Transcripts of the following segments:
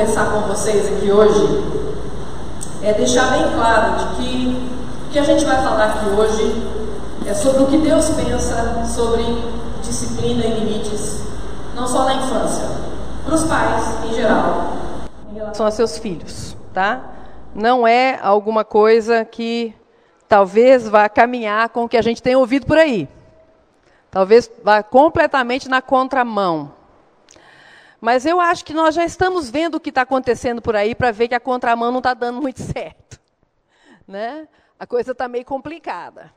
conversar com vocês aqui hoje é deixar bem claro de que o que a gente vai falar aqui hoje é sobre o que Deus pensa sobre disciplina e limites, não só na infância, para os pais em geral. São a seus filhos, tá? Não é alguma coisa que talvez vá caminhar com o que a gente tem ouvido por aí. Talvez vá completamente na contramão. Mas eu acho que nós já estamos vendo o que está acontecendo por aí para ver que a contramão não está dando muito certo. Né? A coisa está meio complicada.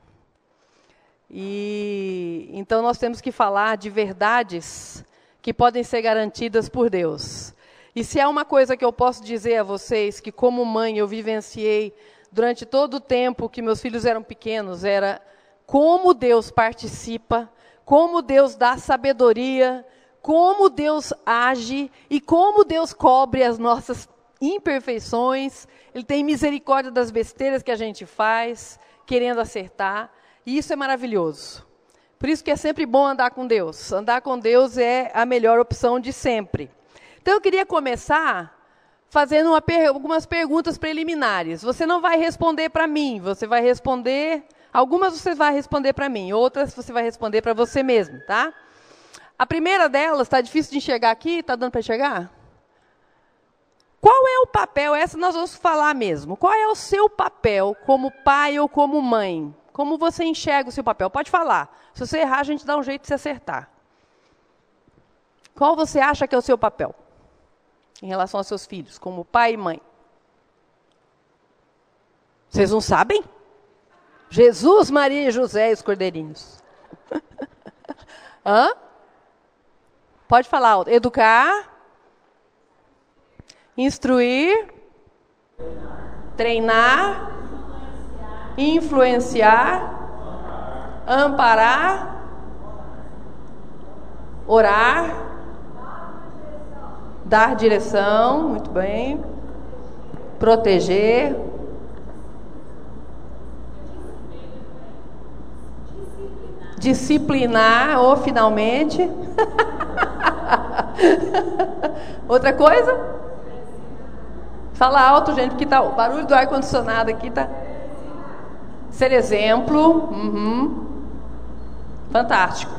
E então nós temos que falar de verdades que podem ser garantidas por Deus. E se há uma coisa que eu posso dizer a vocês que como mãe eu vivenciei durante todo o tempo que meus filhos eram pequenos, era como Deus participa, como Deus dá sabedoria, como Deus age e como Deus cobre as nossas imperfeições. Ele tem misericórdia das besteiras que a gente faz, querendo acertar. E isso é maravilhoso. Por isso que é sempre bom andar com Deus. Andar com Deus é a melhor opção de sempre. Então eu queria começar fazendo per algumas perguntas preliminares. Você não vai responder para mim, você vai responder. Algumas você vai responder para mim, outras você vai responder para você mesmo, tá? A primeira delas, está difícil de enxergar aqui? Está dando para enxergar? Qual é o papel? Essa nós vamos falar mesmo. Qual é o seu papel como pai ou como mãe? Como você enxerga o seu papel? Pode falar. Se você errar, a gente dá um jeito de se acertar. Qual você acha que é o seu papel em relação aos seus filhos, como pai e mãe? Vocês não sabem? Jesus, Maria e José e os cordeirinhos. Hã? Pode falar. Educar, instruir, treinar, influenciar, amparar, orar, dar direção, muito bem, proteger, disciplinar, ou finalmente. Outra coisa? Fala alto, gente, porque tá, o barulho do ar-condicionado aqui tá. Ser exemplo. Uhum. Fantástico.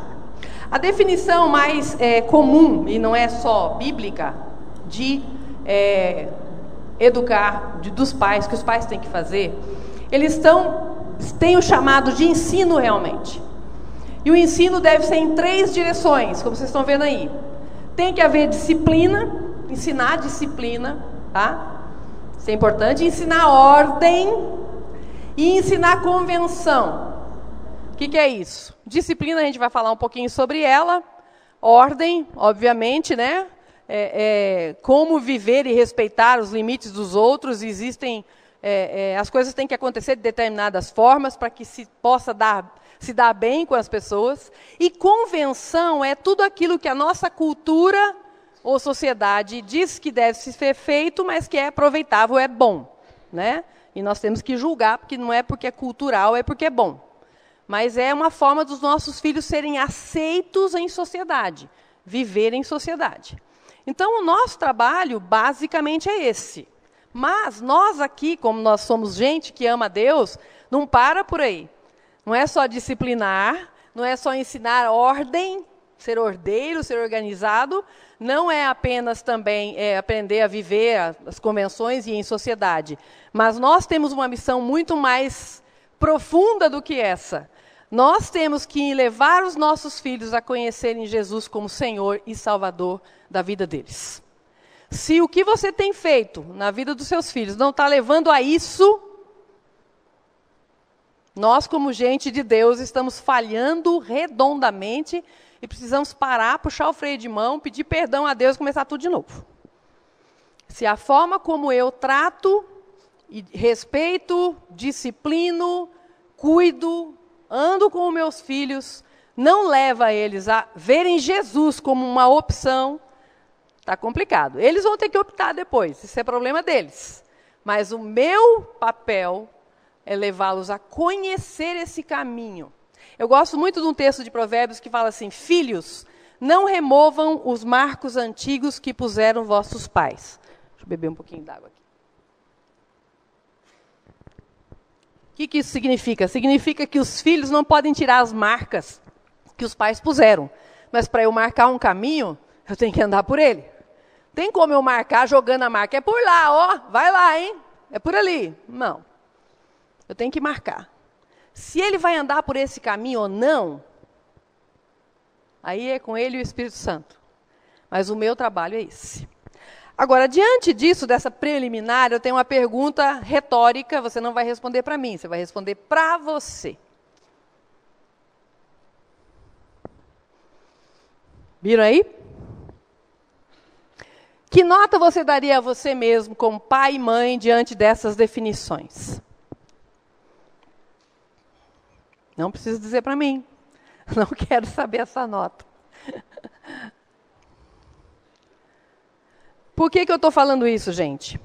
A definição mais é, comum, e não é só bíblica, de é, educar, de, dos pais, que os pais têm que fazer, eles estão, têm o chamado de ensino realmente. E o ensino deve ser em três direções, como vocês estão vendo aí. Tem que haver disciplina, ensinar disciplina, tá? Isso é importante. Ensinar ordem e ensinar convenção. O que, que é isso? Disciplina, a gente vai falar um pouquinho sobre ela. Ordem, obviamente, né? É, é, como viver e respeitar os limites dos outros. Existem, é, é as coisas têm que acontecer de determinadas formas para que se possa dar se dar bem com as pessoas. E convenção é tudo aquilo que a nossa cultura ou sociedade diz que deve ser feito, mas que é aproveitável, é bom. Né? E nós temos que julgar, porque não é porque é cultural, é porque é bom. Mas é uma forma dos nossos filhos serem aceitos em sociedade, viver em sociedade. Então, o nosso trabalho, basicamente, é esse. Mas nós aqui, como nós somos gente que ama Deus, não para por aí. Não é só disciplinar, não é só ensinar ordem, ser ordeiro, ser organizado, não é apenas também é, aprender a viver as convenções e em sociedade. Mas nós temos uma missão muito mais profunda do que essa. Nós temos que levar os nossos filhos a conhecerem Jesus como Senhor e Salvador da vida deles. Se o que você tem feito na vida dos seus filhos não está levando a isso, nós, como gente de Deus, estamos falhando redondamente e precisamos parar, puxar o freio de mão, pedir perdão a Deus e começar tudo de novo. Se a forma como eu trato, respeito, disciplino, cuido, ando com meus filhos, não leva eles a verem Jesus como uma opção, está complicado. Eles vão ter que optar depois, isso é problema deles. Mas o meu papel é levá-los a conhecer esse caminho. Eu gosto muito de um texto de Provérbios que fala assim: Filhos, não removam os marcos antigos que puseram vossos pais. Deixa eu beber um pouquinho d'água aqui. O que, que isso significa? Significa que os filhos não podem tirar as marcas que os pais puseram. Mas para eu marcar um caminho, eu tenho que andar por ele. Tem como eu marcar jogando a marca? É por lá, ó, vai lá, hein? É por ali. Não. Eu tenho que marcar. Se ele vai andar por esse caminho ou não, aí é com ele e o Espírito Santo. Mas o meu trabalho é esse. Agora, diante disso, dessa preliminar, eu tenho uma pergunta retórica, você não vai responder para mim, você vai responder para você. Viram aí? Que nota você daria a você mesmo, como pai e mãe, diante dessas definições? Não precisa dizer para mim. Não quero saber essa nota. Por que, que eu estou falando isso, gente?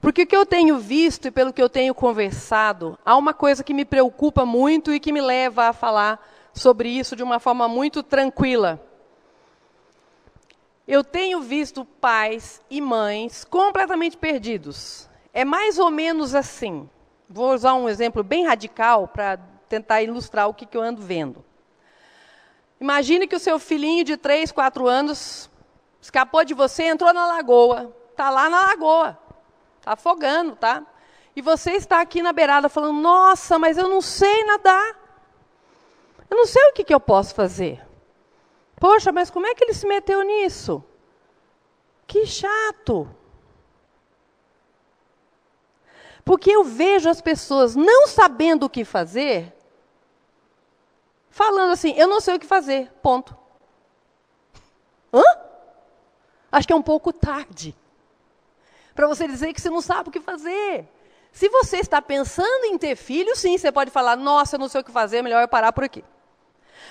Porque o que eu tenho visto e pelo que eu tenho conversado, há uma coisa que me preocupa muito e que me leva a falar sobre isso de uma forma muito tranquila. Eu tenho visto pais e mães completamente perdidos. É mais ou menos assim. Vou usar um exemplo bem radical para tentar ilustrar o que, que eu ando vendo. Imagine que o seu filhinho de 3, 4 anos Escapou de você, entrou na lagoa. Está lá na lagoa. Está afogando, tá? E você está aqui na beirada falando: Nossa, mas eu não sei nadar. Eu não sei o que, que eu posso fazer. Poxa, mas como é que ele se meteu nisso? Que chato. Porque eu vejo as pessoas não sabendo o que fazer, falando assim: eu não sei o que fazer, ponto. Hã? Acho que é um pouco tarde para você dizer que você não sabe o que fazer. Se você está pensando em ter filho, sim, você pode falar: nossa, eu não sei o que fazer, melhor eu parar por aqui.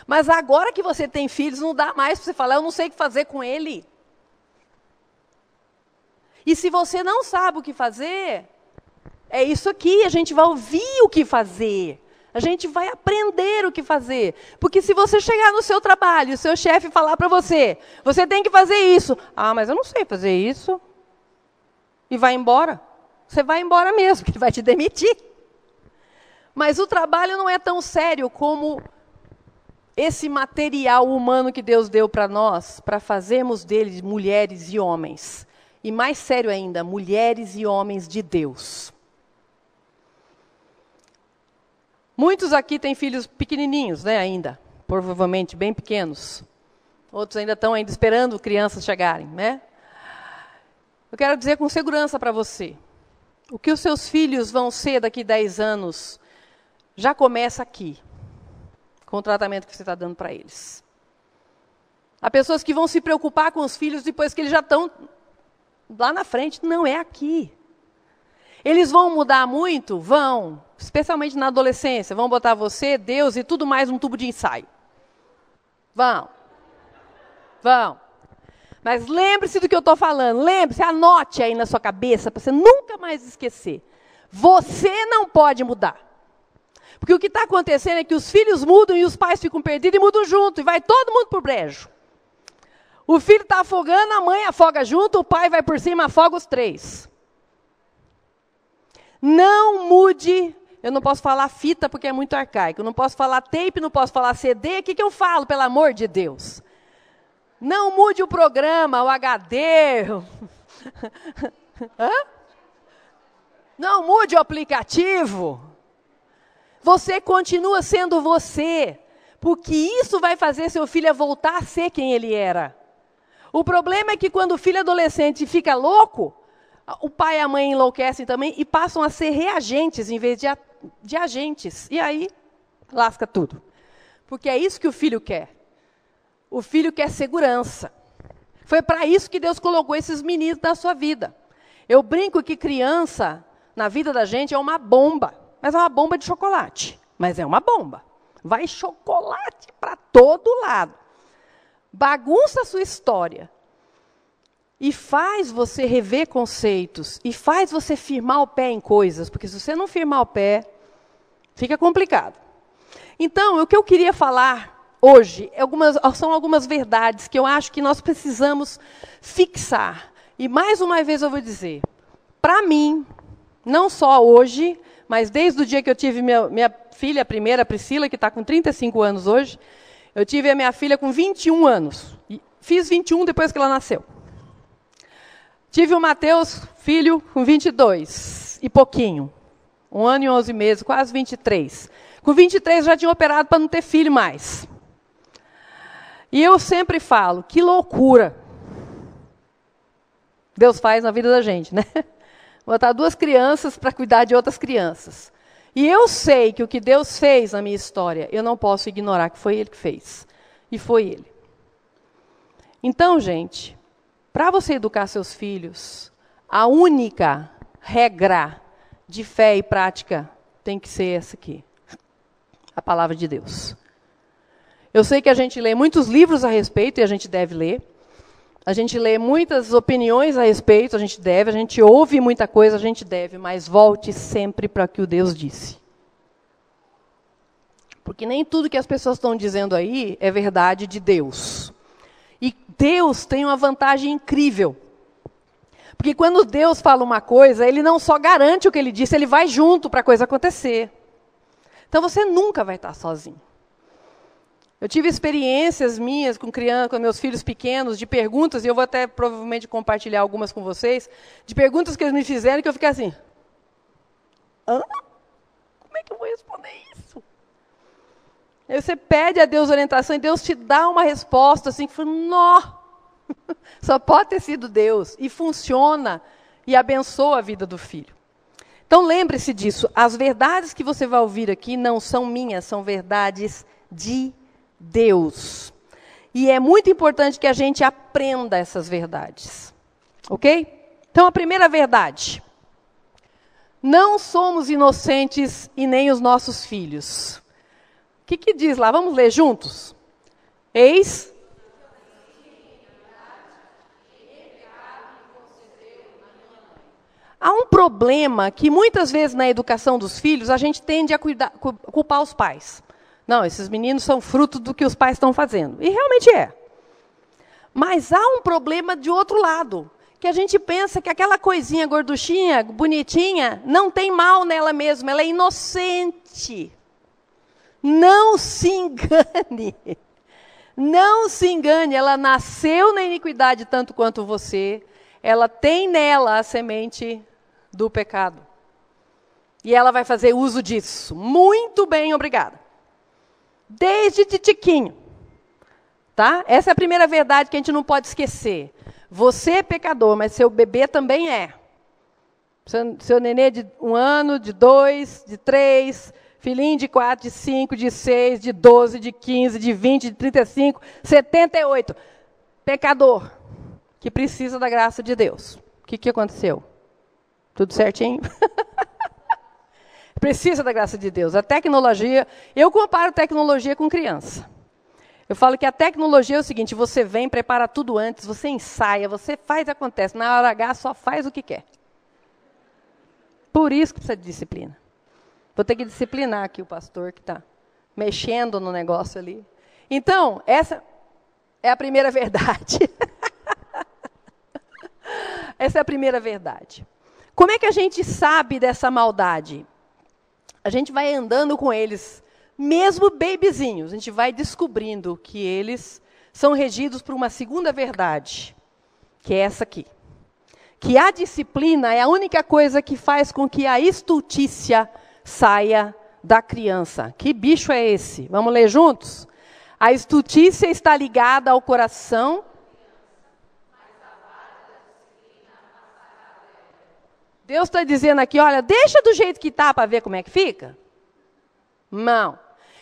Mas agora que você tem filhos, não dá mais para você falar: eu não sei o que fazer com ele. E se você não sabe o que fazer, é isso aqui, a gente vai ouvir o que fazer. A gente vai aprender o que fazer. Porque se você chegar no seu trabalho o seu chefe falar para você, você tem que fazer isso. Ah, mas eu não sei fazer isso. E vai embora. Você vai embora mesmo, que ele vai te demitir. Mas o trabalho não é tão sério como esse material humano que Deus deu para nós, para fazermos deles mulheres e homens. E mais sério ainda, mulheres e homens de Deus. Muitos aqui têm filhos pequenininhos, né, ainda, provavelmente bem pequenos. Outros ainda estão ainda esperando crianças chegarem, né? Eu quero dizer com segurança para você, o que os seus filhos vão ser daqui 10 anos já começa aqui, com o tratamento que você está dando para eles. Há pessoas que vão se preocupar com os filhos depois que eles já estão lá na frente. Não é aqui. Eles vão mudar muito? Vão. Especialmente na adolescência. Vão botar você, Deus e tudo mais num tubo de ensaio. Vão. Vão. Mas lembre-se do que eu estou falando. Lembre-se, anote aí na sua cabeça para você nunca mais esquecer. Você não pode mudar. Porque o que está acontecendo é que os filhos mudam e os pais ficam perdidos e mudam junto. E vai todo mundo para o brejo. O filho está afogando, a mãe afoga junto, o pai vai por cima, afoga os três. Não mude. Eu não posso falar fita porque é muito arcaico. Eu não posso falar tape, não posso falar CD. O que, que eu falo, pelo amor de Deus? Não mude o programa, o HD. Não mude o aplicativo. Você continua sendo você. Porque isso vai fazer seu filho voltar a ser quem ele era. O problema é que quando o filho adolescente fica louco, o pai e a mãe enlouquecem também e passam a ser reagentes em vez de, de agentes. E aí, lasca tudo. Porque é isso que o filho quer. O filho quer segurança. Foi para isso que Deus colocou esses meninos na sua vida. Eu brinco que criança, na vida da gente, é uma bomba. Mas é uma bomba de chocolate. Mas é uma bomba. Vai chocolate para todo lado. Bagunça a sua história e faz você rever conceitos e faz você firmar o pé em coisas, porque se você não firmar o pé, fica complicado. Então, o que eu queria falar hoje é algumas, são algumas verdades que eu acho que nós precisamos fixar. E mais uma vez eu vou dizer, para mim, não só hoje, mas desde o dia que eu tive minha, minha filha, a primeira, Priscila, que está com 35 anos hoje, eu tive a minha filha com 21 anos. Fiz 21 depois que ela nasceu. Tive o Mateus, filho, com 22 e pouquinho. Um ano e 11 meses, quase 23. Com 23 já tinha operado para não ter filho mais. E eu sempre falo, que loucura. Deus faz na vida da gente, né? Botar duas crianças para cuidar de outras crianças. E eu sei que o que Deus fez na minha história, eu não posso ignorar que foi Ele que fez. E foi Ele. Então, gente, para você educar seus filhos, a única regra de fé e prática tem que ser essa aqui: a palavra de Deus. Eu sei que a gente lê muitos livros a respeito e a gente deve ler. A gente lê muitas opiniões a respeito, a gente deve, a gente ouve muita coisa, a gente deve, mas volte sempre para o que o Deus disse. Porque nem tudo que as pessoas estão dizendo aí é verdade de Deus. E Deus tem uma vantagem incrível. Porque quando Deus fala uma coisa, ele não só garante o que ele disse, ele vai junto para a coisa acontecer. Então você nunca vai estar sozinho. Eu tive experiências minhas com crianças, com meus filhos pequenos, de perguntas, e eu vou até provavelmente compartilhar algumas com vocês, de perguntas que eles me fizeram que eu fiquei assim. Hã? Como é que eu vou responder isso? Aí você pede a Deus orientação e Deus te dá uma resposta assim, que nó! Só pode ter sido Deus. E funciona e abençoa a vida do filho. Então lembre-se disso. As verdades que você vai ouvir aqui não são minhas, são verdades de Deus. E é muito importante que a gente aprenda essas verdades. Ok? Então, a primeira verdade. Não somos inocentes e nem os nossos filhos. O que, que diz lá? Vamos ler juntos? Eis. Há um problema que muitas vezes na educação dos filhos a gente tende a cuidar, culpar os pais. Não, esses meninos são fruto do que os pais estão fazendo. E realmente é. Mas há um problema de outro lado, que a gente pensa que aquela coisinha gorduchinha, bonitinha, não tem mal nela mesma, ela é inocente. Não se engane. Não se engane, ela nasceu na iniquidade tanto quanto você. Ela tem nela a semente do pecado. E ela vai fazer uso disso. Muito bem, obrigada desde titiquinho. Tá? Essa é a primeira verdade que a gente não pode esquecer. Você é pecador, mas seu bebê também é. Seu, seu nenê de um ano, de dois, de três, filhinho de quatro, de cinco, de seis, de doze, de quinze, de vinte, de trinta e cinco, setenta e oito. Pecador, que precisa da graça de Deus. O que, que aconteceu? Tudo certinho? Precisa da graça de Deus. A tecnologia, eu comparo tecnologia com criança. Eu falo que a tecnologia é o seguinte: você vem, prepara tudo antes, você ensaia, você faz acontece. Na hora H só faz o que quer. Por isso que precisa de disciplina. Vou ter que disciplinar aqui o pastor que está mexendo no negócio ali. Então, essa é a primeira verdade. essa é a primeira verdade. Como é que a gente sabe dessa maldade? a gente vai andando com eles, mesmo babyzinhos, a gente vai descobrindo que eles são regidos por uma segunda verdade, que é essa aqui. Que a disciplina é a única coisa que faz com que a estultícia saia da criança. Que bicho é esse? Vamos ler juntos? A estultícia está ligada ao coração Deus está dizendo aqui, olha, deixa do jeito que está para ver como é que fica. Não.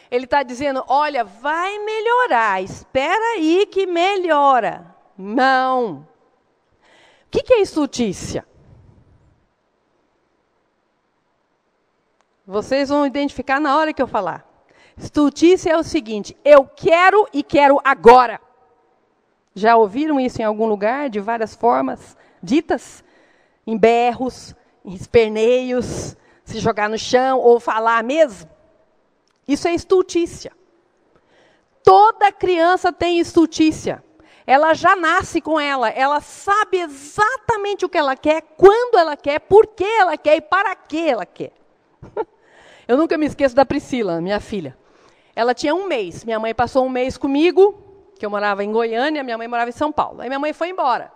Ele está dizendo, olha, vai melhorar, espera aí que melhora. Não. O que, que é estultícia? Vocês vão identificar na hora que eu falar. Estultícia é o seguinte: eu quero e quero agora. Já ouviram isso em algum lugar, de várias formas ditas? em berros, esperneios, se jogar no chão ou falar mesmo. Isso é estultícia. Toda criança tem estultícia. ela já nasce com ela, ela sabe exatamente o que ela quer, quando ela quer, por que ela quer e para que ela quer. Eu nunca me esqueço da Priscila, minha filha. Ela tinha um mês. Minha mãe passou um mês comigo, que eu morava em Goiânia, minha mãe morava em São Paulo. Aí minha mãe foi embora.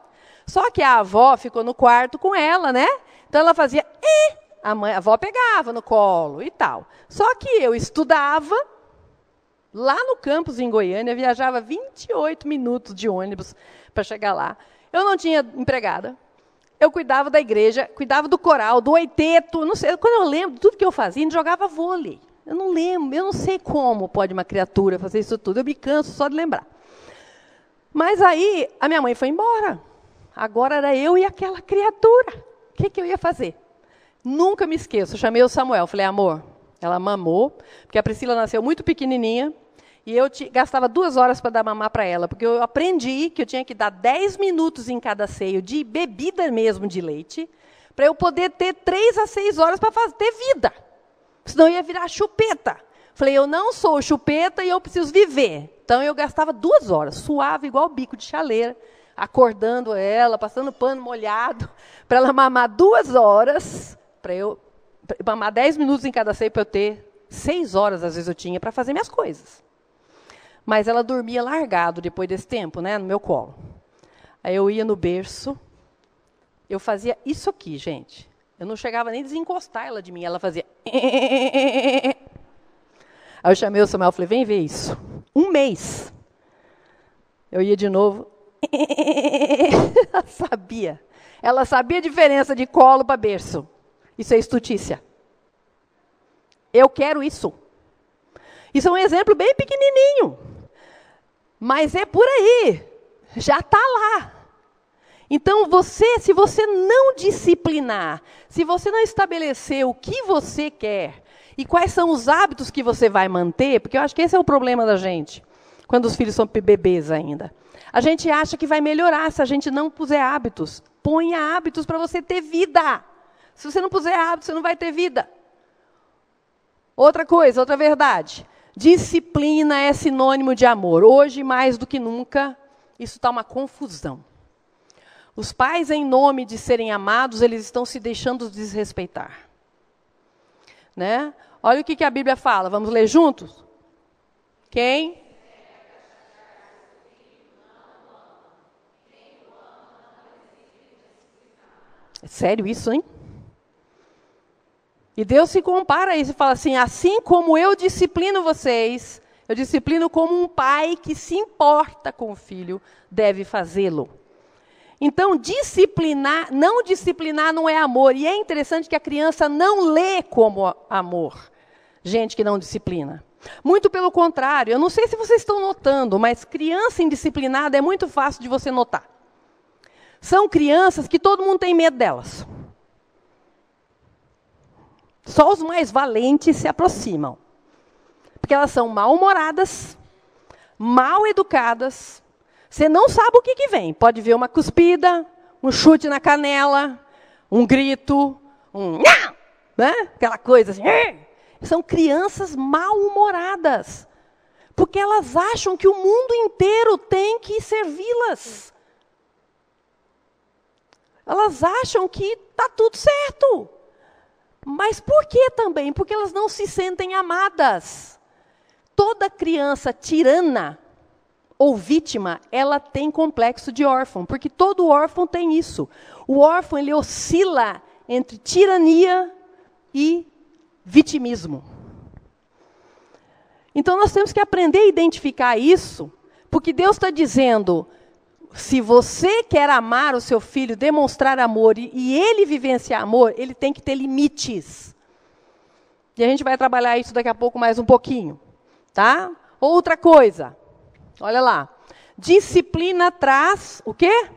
Só que a avó ficou no quarto com ela, né? Então ela fazia, e a, mãe, a avó pegava no colo e tal. Só que eu estudava lá no campus em Goiânia, viajava 28 minutos de ônibus para chegar lá. Eu não tinha empregada. Eu cuidava da igreja, cuidava do coral, do oiteto, não sei, quando eu lembro tudo que eu fazia, jogava vôlei. Eu não lembro, eu não sei como pode uma criatura fazer isso tudo. Eu me canso só de lembrar. Mas aí a minha mãe foi embora. Agora era eu e aquela criatura. O que, que eu ia fazer? Nunca me esqueço. Eu chamei o Samuel. Falei, amor, ela mamou, porque a Priscila nasceu muito pequenininha. E eu te, gastava duas horas para dar mamar para ela, porque eu aprendi que eu tinha que dar dez minutos em cada seio de bebida mesmo de leite, para eu poder ter três a seis horas para ter vida senão ia virar chupeta. Falei, eu não sou chupeta e eu preciso viver. Então eu gastava duas horas, suave igual bico de chaleira, acordando ela, passando pano molhado, para ela mamar duas horas, para eu pra mamar dez minutos em cada seio para eu ter seis horas, às vezes eu tinha, para fazer minhas coisas. Mas ela dormia largado depois desse tempo, né, no meu colo. Aí eu ia no berço, eu fazia isso aqui, gente. Eu não chegava nem a desencostar ela de mim, ela fazia. Aí eu chamei o Samuel e falei: vem ver isso. Um mês. Eu ia de novo. ela sabia. Ela sabia a diferença de colo para berço. Isso é estutícia. Eu quero isso. Isso é um exemplo bem pequenininho. Mas é por aí. Já está lá. Então, você, se você não disciplinar, se você não estabelecer o que você quer e quais são os hábitos que você vai manter, porque eu acho que esse é o problema da gente, quando os filhos são bebês ainda. A gente acha que vai melhorar se a gente não puser hábitos. Ponha hábitos para você ter vida. Se você não puser hábitos, você não vai ter vida. Outra coisa, outra verdade. Disciplina é sinônimo de amor. Hoje, mais do que nunca, isso está uma confusão. Os pais, em nome de serem amados, eles estão se deixando desrespeitar. Né? Olha o que, que a Bíblia fala. Vamos ler juntos? Quem? É sério isso, hein? E Deus se compara a isso e fala assim: assim como eu disciplino vocês, eu disciplino como um pai que se importa com o filho deve fazê-lo. Então, disciplinar, não disciplinar não é amor. E é interessante que a criança não lê como amor. Gente que não disciplina. Muito pelo contrário, eu não sei se vocês estão notando, mas criança indisciplinada é muito fácil de você notar. São crianças que todo mundo tem medo delas. Só os mais valentes se aproximam. Porque elas são mal-humoradas, mal educadas, você não sabe o que, que vem. Pode ver uma cuspida, um chute na canela, um grito, um né? aquela coisa assim. São crianças mal-humoradas. Porque elas acham que o mundo inteiro tem que servi-las. Elas acham que está tudo certo. Mas por que também? Porque elas não se sentem amadas. Toda criança tirana ou vítima, ela tem complexo de órfão, porque todo órfão tem isso. O órfão ele oscila entre tirania e vitimismo. Então nós temos que aprender a identificar isso, porque Deus está dizendo: se você quer amar o seu filho, demonstrar amor e, ele vivenciar amor, ele tem que ter limites. E a gente vai trabalhar isso daqui a pouco mais um pouquinho, tá? Outra coisa, Olha lá. Disciplina traz o quê?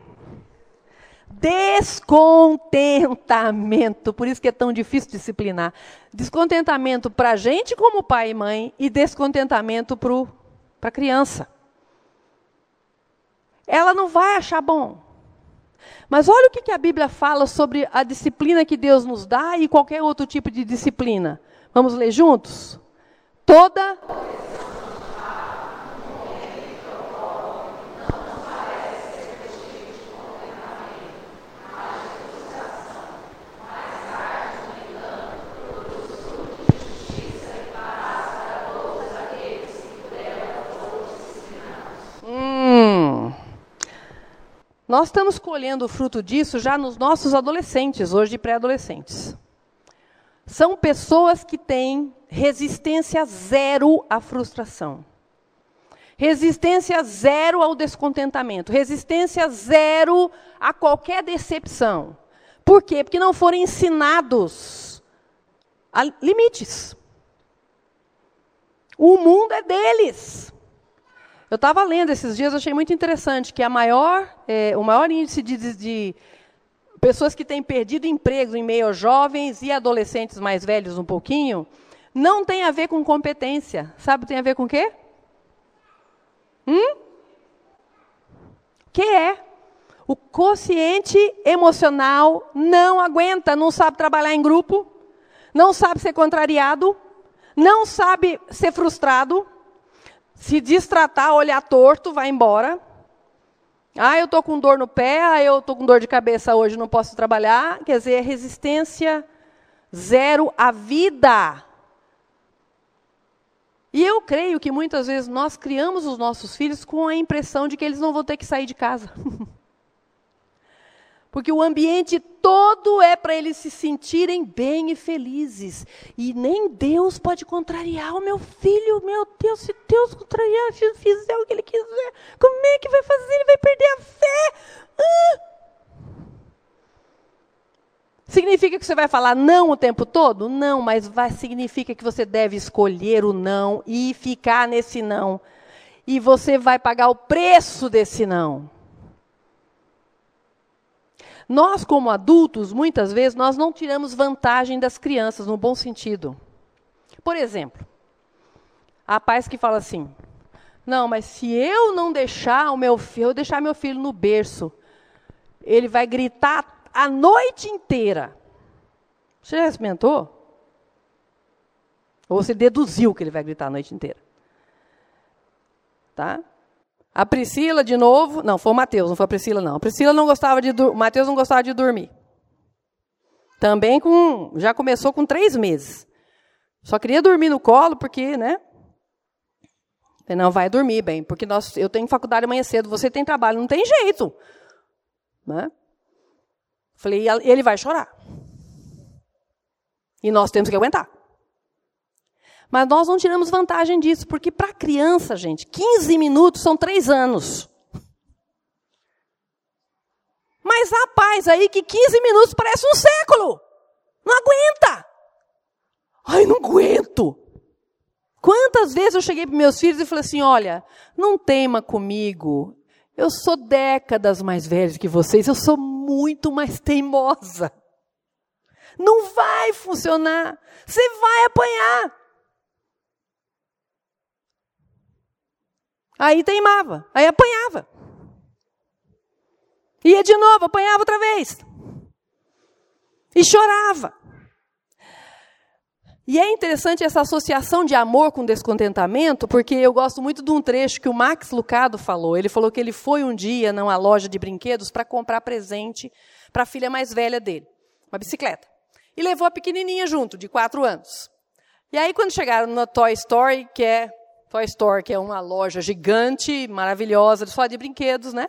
Descontentamento. Por isso que é tão difícil disciplinar. Descontentamento para a gente como pai e mãe e descontentamento para a criança. Ela não vai achar bom. Mas olha o que, a Bíblia fala sobre a disciplina que Deus nos dá e qualquer outro tipo de disciplina. Vamos ler juntos? Toda Nós estamos colhendo o fruto disso já nos nossos adolescentes, hoje pré-adolescentes. São pessoas que têm resistência zero à frustração. Resistência zero ao descontentamento. Resistência zero a qualquer decepção. Por quê? Porque não foram ensinados a limites. O mundo é deles. Eu estava lendo esses dias, achei muito interessante que a maior, é, o maior índice de, de, pessoas que têm perdido empregos em meio a jovens e adolescentes mais velhos um pouquinho, não tem a ver com competência. Sabe tem a ver com o quê? Hum? Que é? O consciente emocional não aguenta, não sabe trabalhar em grupo, não sabe ser contrariado, não sabe ser frustrado, se distratar, olhar torto, vai embora. Ah, eu estou com dor no pé, ah, eu estou com dor de cabeça hoje, não posso trabalhar. Quer dizer, é resistência zero à vida. E eu creio que muitas vezes nós criamos os nossos filhos com a impressão de que eles não vão ter que sair de casa. Porque o ambiente todo é para eles se sentirem bem e felizes. E nem Deus pode contrariar o meu filho. Meu Deus, se Deus contrariar, fizer o que ele quiser, como é que vai fazer? Ele vai perder a fé. Ah! Significa que você vai falar não o tempo todo? Não, mas vai, significa que você deve escolher o não e ficar nesse não. E você vai pagar o preço desse não. Nós, como adultos, muitas vezes, nós não tiramos vantagem das crianças, no bom sentido. Por exemplo, há pais que falam assim, não, mas se eu não deixar o meu filho, eu deixar meu filho no berço, ele vai gritar a noite inteira. Você já experimentou? Ou você deduziu que ele vai gritar a noite inteira? Tá? A Priscila, de novo, não, foi o Mateus, não foi a Priscila, não. A Priscila não gostava de o Mateus não gostava de dormir. Também com. Já começou com três meses. Só queria dormir no colo, porque, né? Não, vai dormir bem, porque nós, eu tenho faculdade amanhã cedo, você tem trabalho, não tem jeito. Né? Falei, ele vai chorar. E nós temos que aguentar. Mas nós não tiramos vantagem disso, porque para criança, gente, 15 minutos são três anos. Mas há aí que 15 minutos parece um século. Não aguenta. Ai, não aguento. Quantas vezes eu cheguei para meus filhos e falei assim: olha, não teima comigo. Eu sou décadas mais velha que vocês, eu sou muito mais teimosa. Não vai funcionar. Você vai apanhar. Aí teimava, aí apanhava. Ia de novo, apanhava outra vez. E chorava. E é interessante essa associação de amor com descontentamento, porque eu gosto muito de um trecho que o Max Lucado falou. Ele falou que ele foi um dia numa loja de brinquedos para comprar presente para a filha mais velha dele, uma bicicleta. E levou a pequenininha junto, de quatro anos. E aí, quando chegaram no Toy Story, que é Toy Store, que é uma loja gigante, maravilhosa, só de brinquedos, né?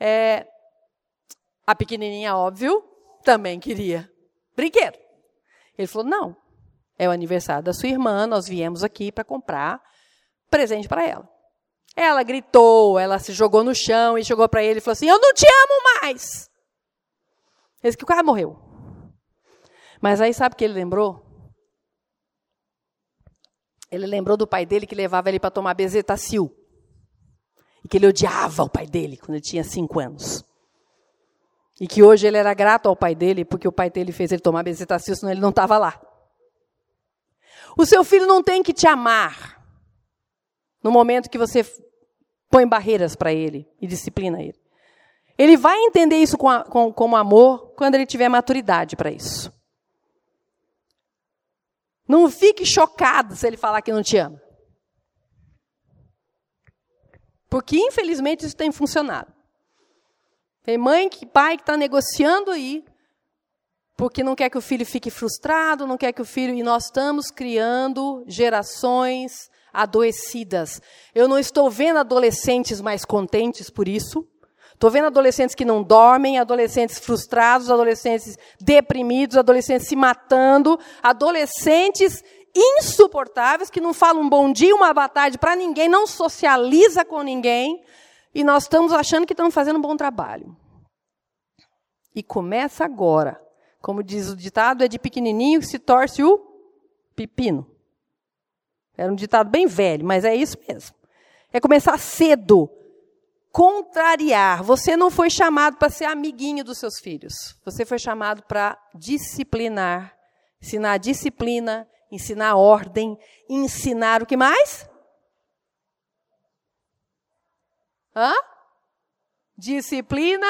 É, a pequenininha, óbvio, também queria brinquedo. Ele falou: não, é o aniversário da sua irmã, nós viemos aqui para comprar presente para ela. Ela gritou, ela se jogou no chão e chegou para ele e falou assim: Eu não te amo mais. Esse que o cara morreu. Mas aí sabe o que ele lembrou? Ele lembrou do pai dele que levava ele para tomar bezetacil. E que ele odiava o pai dele quando ele tinha cinco anos. E que hoje ele era grato ao pai dele, porque o pai dele fez ele tomar bezetacil, senão ele não estava lá. O seu filho não tem que te amar no momento que você põe barreiras para ele e disciplina ele. Ele vai entender isso com, com, como amor quando ele tiver maturidade para isso. Não fique chocado se ele falar que não te ama. Porque, infelizmente, isso tem funcionado. Tem mãe, que pai que está negociando aí, porque não quer que o filho fique frustrado, não quer que o filho. E nós estamos criando gerações adoecidas. Eu não estou vendo adolescentes mais contentes por isso. Estou vendo adolescentes que não dormem, adolescentes frustrados, adolescentes deprimidos, adolescentes se matando, adolescentes insuportáveis que não falam um bom dia, uma boa tarde para ninguém, não socializa com ninguém, e nós estamos achando que estamos fazendo um bom trabalho. E começa agora. Como diz o ditado, é de pequenininho que se torce o pepino. Era um ditado bem velho, mas é isso mesmo. É começar cedo. Contrariar. Você não foi chamado para ser amiguinho dos seus filhos. Você foi chamado para disciplinar. Ensinar disciplina, ensinar ordem, ensinar o que mais? Hã? Disciplina,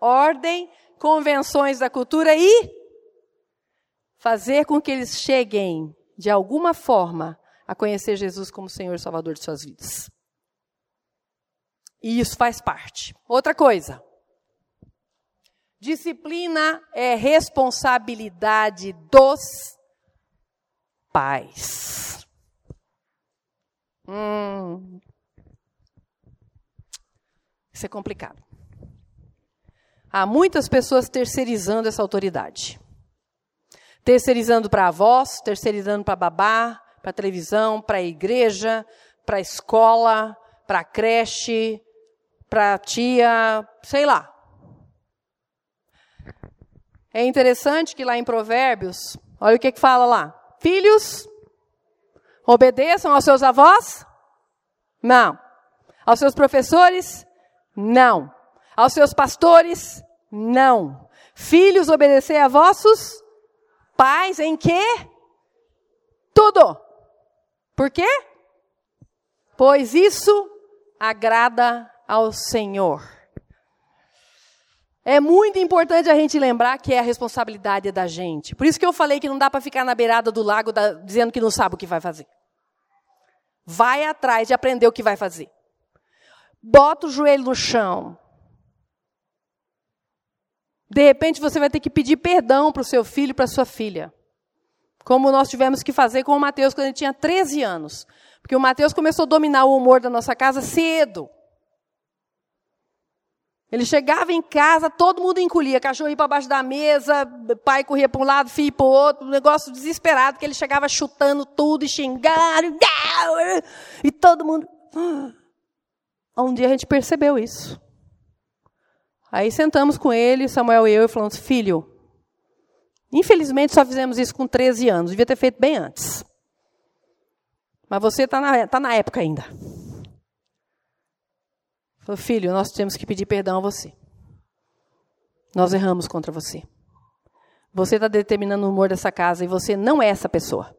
ordem, convenções da cultura e fazer com que eles cheguem, de alguma forma, a conhecer Jesus como Senhor e Salvador de suas vidas. E isso faz parte. Outra coisa. Disciplina é responsabilidade dos pais. Hum. Isso é complicado. Há muitas pessoas terceirizando essa autoridade. Terceirizando para avós, terceirizando para babá, para televisão, para igreja, para escola, para creche, para a tia, sei lá. É interessante que lá em Provérbios, olha o que, que fala lá. Filhos, obedeçam aos seus avós? Não. Aos seus professores? Não. Aos seus pastores? Não. Filhos, obedecer a vossos pais em quê? Tudo. Por quê? Pois isso agrada ao Senhor. É muito importante a gente lembrar que é a responsabilidade da gente. Por isso que eu falei que não dá para ficar na beirada do lago da, dizendo que não sabe o que vai fazer. Vai atrás de aprender o que vai fazer. Bota o joelho no chão. De repente você vai ter que pedir perdão para o seu filho e para sua filha. Como nós tivemos que fazer com o Mateus quando ele tinha 13 anos. Porque o Mateus começou a dominar o humor da nossa casa cedo. Ele chegava em casa, todo mundo encolhia, cachorro ia para baixo da mesa, pai corria para um lado, filho para o outro, um negócio desesperado, que ele chegava chutando tudo e xingando, e todo mundo. Um dia a gente percebeu isso. Aí sentamos com ele, Samuel e eu, e falamos: Filho, infelizmente só fizemos isso com 13 anos, devia ter feito bem antes. Mas você está na, tá na época ainda. Filho, nós temos que pedir perdão a você. Nós erramos contra você. Você está determinando o humor dessa casa e você não é essa pessoa.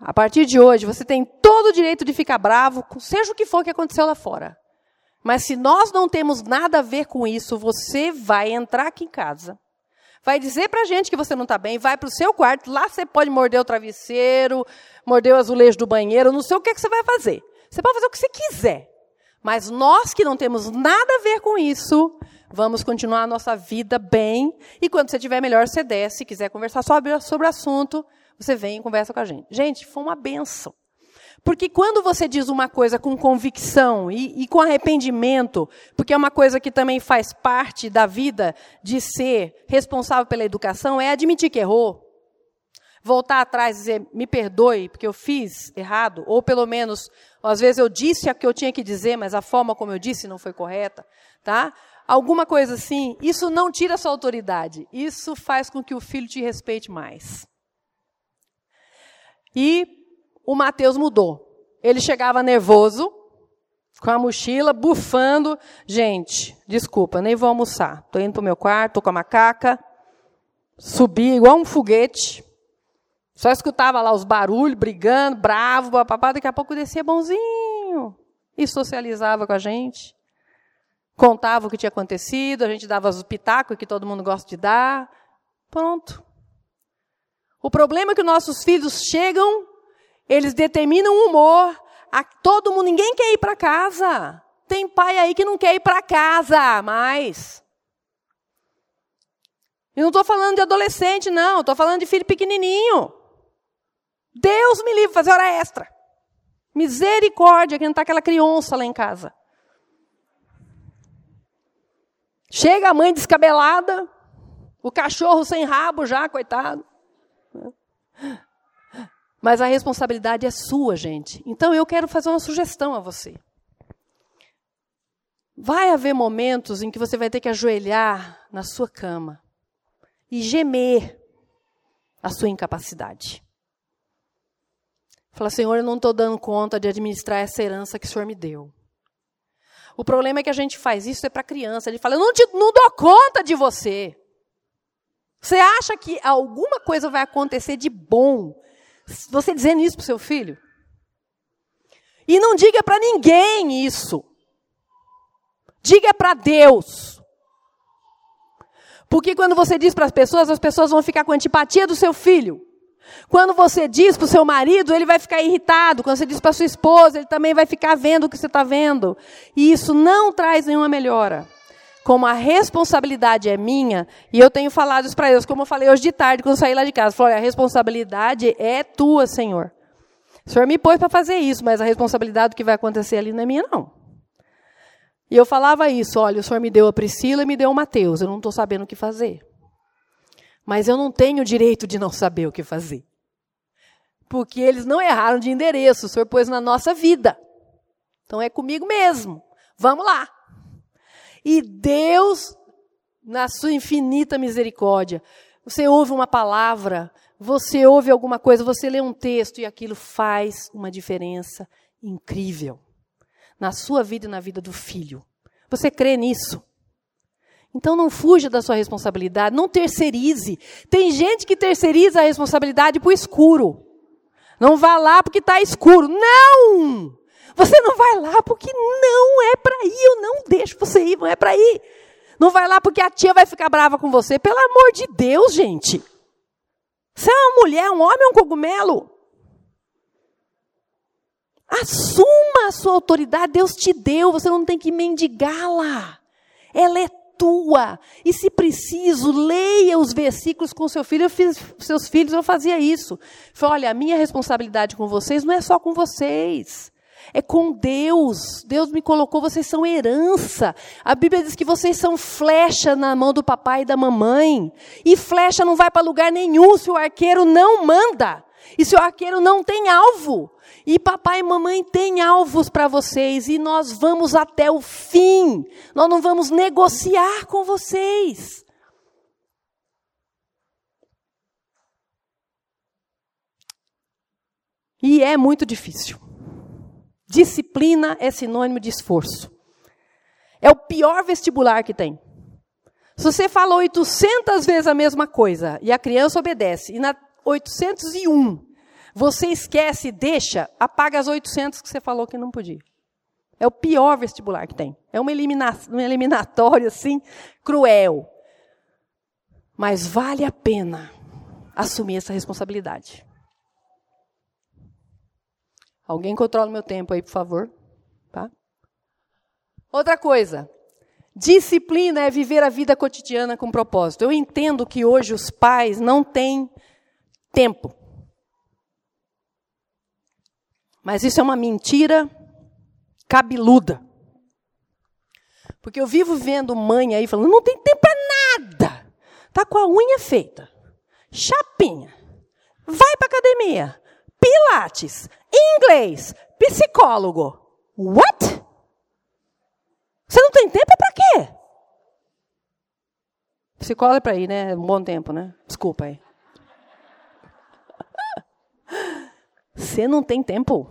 A partir de hoje, você tem todo o direito de ficar bravo, seja o que for que aconteceu lá fora. Mas se nós não temos nada a ver com isso, você vai entrar aqui em casa, vai dizer para a gente que você não está bem, vai para o seu quarto, lá você pode morder o travesseiro, morder o azulejo do banheiro, não sei o que, que você vai fazer. Você pode fazer o que você quiser. Mas nós que não temos nada a ver com isso, vamos continuar a nossa vida bem. E quando você estiver melhor, você desce. quiser conversar sobre, sobre o assunto, você vem e conversa com a gente. Gente, foi uma benção. Porque quando você diz uma coisa com convicção e, e, com arrependimento, porque é uma coisa que também faz parte da vida de ser responsável pela educação, é admitir que errou. Voltar atrás e dizer, me perdoe, porque eu fiz errado, ou pelo menos, às vezes eu disse o que eu tinha que dizer, mas a forma como eu disse não foi correta, tá? Alguma coisa assim, isso não tira a sua autoridade, isso faz com que o filho te respeite mais. E o Mateus mudou. Ele chegava nervoso, com a mochila, bufando. Gente, desculpa, nem vou almoçar. Estou indo para o meu quarto, estou com a macaca. Subi igual um foguete. Só escutava lá os barulhos, brigando, bravo, papapá. Daqui a pouco descia bonzinho. E socializava com a gente. Contava o que tinha acontecido, a gente dava os pitacos que todo mundo gosta de dar. Pronto. O problema é que nossos filhos chegam eles determinam o humor. A todo mundo, ninguém quer ir para casa. Tem pai aí que não quer ir para casa mais. E não estou falando de adolescente, não. Estou falando de filho pequenininho. Deus me livre fazer hora extra. Misericórdia, que não está aquela criança lá em casa. Chega a mãe descabelada, o cachorro sem rabo já, coitado. Mas a responsabilidade é sua, gente. Então eu quero fazer uma sugestão a você. Vai haver momentos em que você vai ter que ajoelhar na sua cama e gemer a sua incapacidade. Fala, Senhor, eu não estou dando conta de administrar essa herança que o Senhor me deu. O problema é que a gente faz isso é para criança. Ele fala, eu não, te, não dou conta de você. Você acha que alguma coisa vai acontecer de bom você dizendo isso para o seu filho? E não diga para ninguém isso. Diga para Deus. Porque quando você diz para as pessoas, as pessoas vão ficar com antipatia do seu filho. Quando você diz para o seu marido, ele vai ficar irritado. Quando você diz para sua esposa, ele também vai ficar vendo o que você está vendo. E isso não traz nenhuma melhora. Como a responsabilidade é minha, e eu tenho falado isso para eles, como eu falei hoje de tarde, quando eu saí lá de casa, falei, a responsabilidade é tua, Senhor. O Senhor me pôs para fazer isso, mas a responsabilidade do que vai acontecer ali não é minha, não. E eu falava isso, olha, o Senhor me deu a Priscila e me deu o Mateus, eu não estou sabendo o que fazer. Mas eu não tenho o direito de não saber o que fazer. Porque eles não erraram de endereço, o Senhor pôs na nossa vida. Então é comigo mesmo. Vamos lá. E Deus, na sua infinita misericórdia, você ouve uma palavra, você ouve alguma coisa, você lê um texto e aquilo faz uma diferença incrível na sua vida e na vida do filho. Você crê nisso? Então não fuja da sua responsabilidade, não terceirize. Tem gente que terceiriza a responsabilidade para o escuro. Não vá lá porque está escuro. Não! Você não vai lá porque não é para ir. Eu não deixo você ir, não é para ir. Não vai lá porque a tia vai ficar brava com você. Pelo amor de Deus, gente. Você é uma mulher, um homem, um cogumelo. Assuma a sua autoridade, Deus te deu, você não tem que mendigá-la. Ela é tua. E se preciso, leia os versículos com seu filho. Eu fiz, seus filhos, eu fazia isso. Falei, olha, a minha responsabilidade com vocês não é só com vocês. É com Deus. Deus me colocou, vocês são herança. A Bíblia diz que vocês são flecha na mão do papai e da mamãe. E flecha não vai para lugar nenhum se o arqueiro não manda. E se o arqueiro não tem alvo. E papai e mamãe têm alvos para vocês. E nós vamos até o fim. Nós não vamos negociar com vocês. E é muito difícil. Disciplina é sinônimo de esforço. É o pior vestibular que tem. Se você fala 800 vezes a mesma coisa e a criança obedece, e na 801 você esquece, deixa, apaga as 800 que você falou que não podia. É o pior vestibular que tem. É uma, elimina um eliminatório assim, cruel. Mas vale a pena assumir essa responsabilidade. Alguém controla o meu tempo aí, por favor. Tá? Outra coisa. Disciplina é viver a vida cotidiana com propósito. Eu entendo que hoje os pais não têm tempo. Mas isso é uma mentira cabeluda. Porque eu vivo vendo mãe aí falando, não tem tempo para nada. Tá com a unha feita. Chapinha. Vai para academia. Pilates inglês, psicólogo. What? Você não tem tempo para quê? Psicólogo é para ir, né? Um bom tempo, né? Desculpa aí. Você não tem tempo?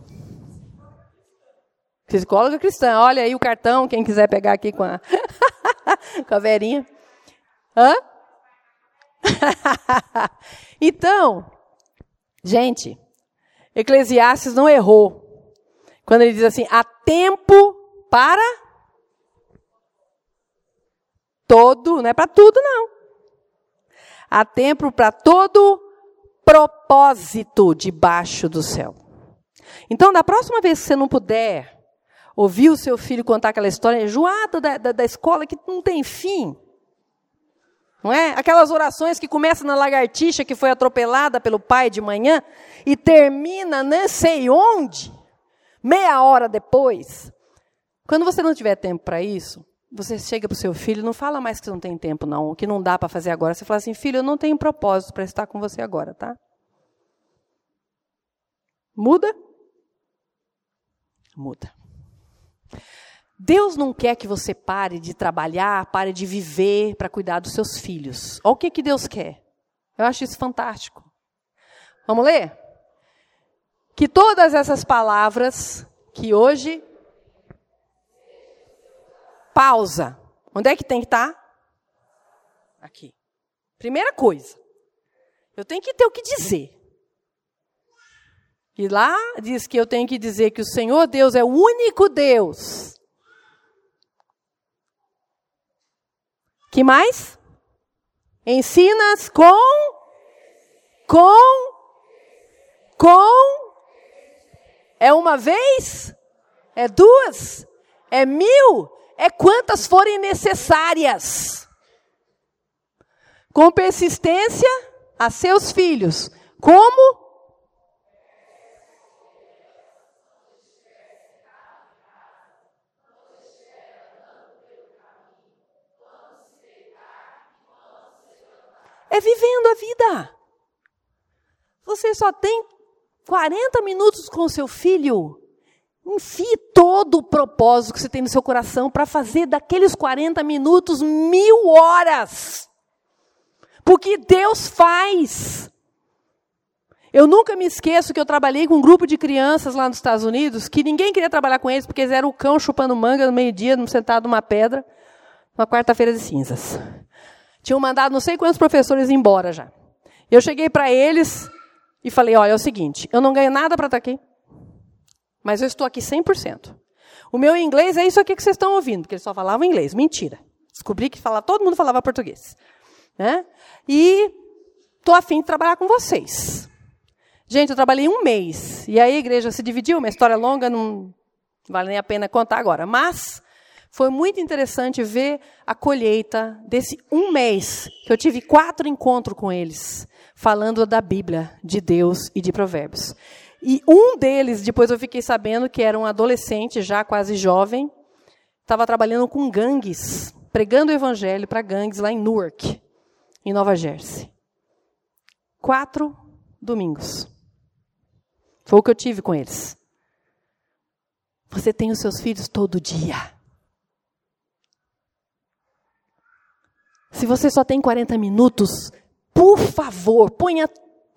Psicóloga cristã, olha aí o cartão, quem quiser pegar aqui com a, com a verinha. Hã? então, gente, Eclesiastes não errou. Quando ele diz assim: há tempo para todo, não é para tudo, não. Há tempo para todo propósito debaixo do céu. Então, da próxima vez que você não puder ouvir o seu filho contar aquela história enjoada da, da, da escola que não tem fim, não é? Aquelas orações que começam na lagartixa que foi atropelada pelo pai de manhã e termina não sei onde, meia hora depois. Quando você não tiver tempo para isso, você chega para o seu filho, não fala mais que você não tem tempo, não, que não dá para fazer agora. Você fala assim, filho, eu não tenho propósito para estar com você agora, tá? Muda? Muda. Deus não quer que você pare de trabalhar, pare de viver para cuidar dos seus filhos. Olha o que, que Deus quer. Eu acho isso fantástico. Vamos ler? Que todas essas palavras que hoje. Pausa. Onde é que tem que estar? Tá? Aqui. Primeira coisa. Eu tenho que ter o que dizer. E lá diz que eu tenho que dizer que o Senhor Deus é o único Deus. Que mais? Ensinas com com com é uma vez? É duas? É mil? É quantas forem necessárias. Com persistência a seus filhos. Como? É vivendo a vida. Você só tem 40 minutos com seu filho. Enfie todo o propósito que você tem no seu coração para fazer daqueles 40 minutos mil horas. Porque Deus faz. Eu nunca me esqueço que eu trabalhei com um grupo de crianças lá nos Estados Unidos que ninguém queria trabalhar com eles porque eles eram o cão chupando manga no meio-dia, sentado numa pedra, numa quarta-feira de cinzas. Tinham mandado não sei quantos professores embora já. Eu cheguei para eles e falei: olha, é o seguinte, eu não ganho nada para estar tá aqui, mas eu estou aqui 100%. O meu inglês é isso aqui que vocês estão ouvindo, porque eles só falavam inglês. Mentira. Descobri que falava, todo mundo falava português. Né? E estou afim de trabalhar com vocês. Gente, eu trabalhei um mês. E aí a igreja se dividiu, uma história longa, não vale nem a pena contar agora. Mas foi muito interessante ver a colheita desse um mês, que eu tive quatro encontros com eles, falando da Bíblia, de Deus e de Provérbios. E um deles, depois eu fiquei sabendo que era um adolescente, já quase jovem, estava trabalhando com gangues, pregando o evangelho para gangues lá em Newark, em Nova Jersey. Quatro domingos. Foi o que eu tive com eles. Você tem os seus filhos todo dia. Se você só tem 40 minutos, por favor, ponha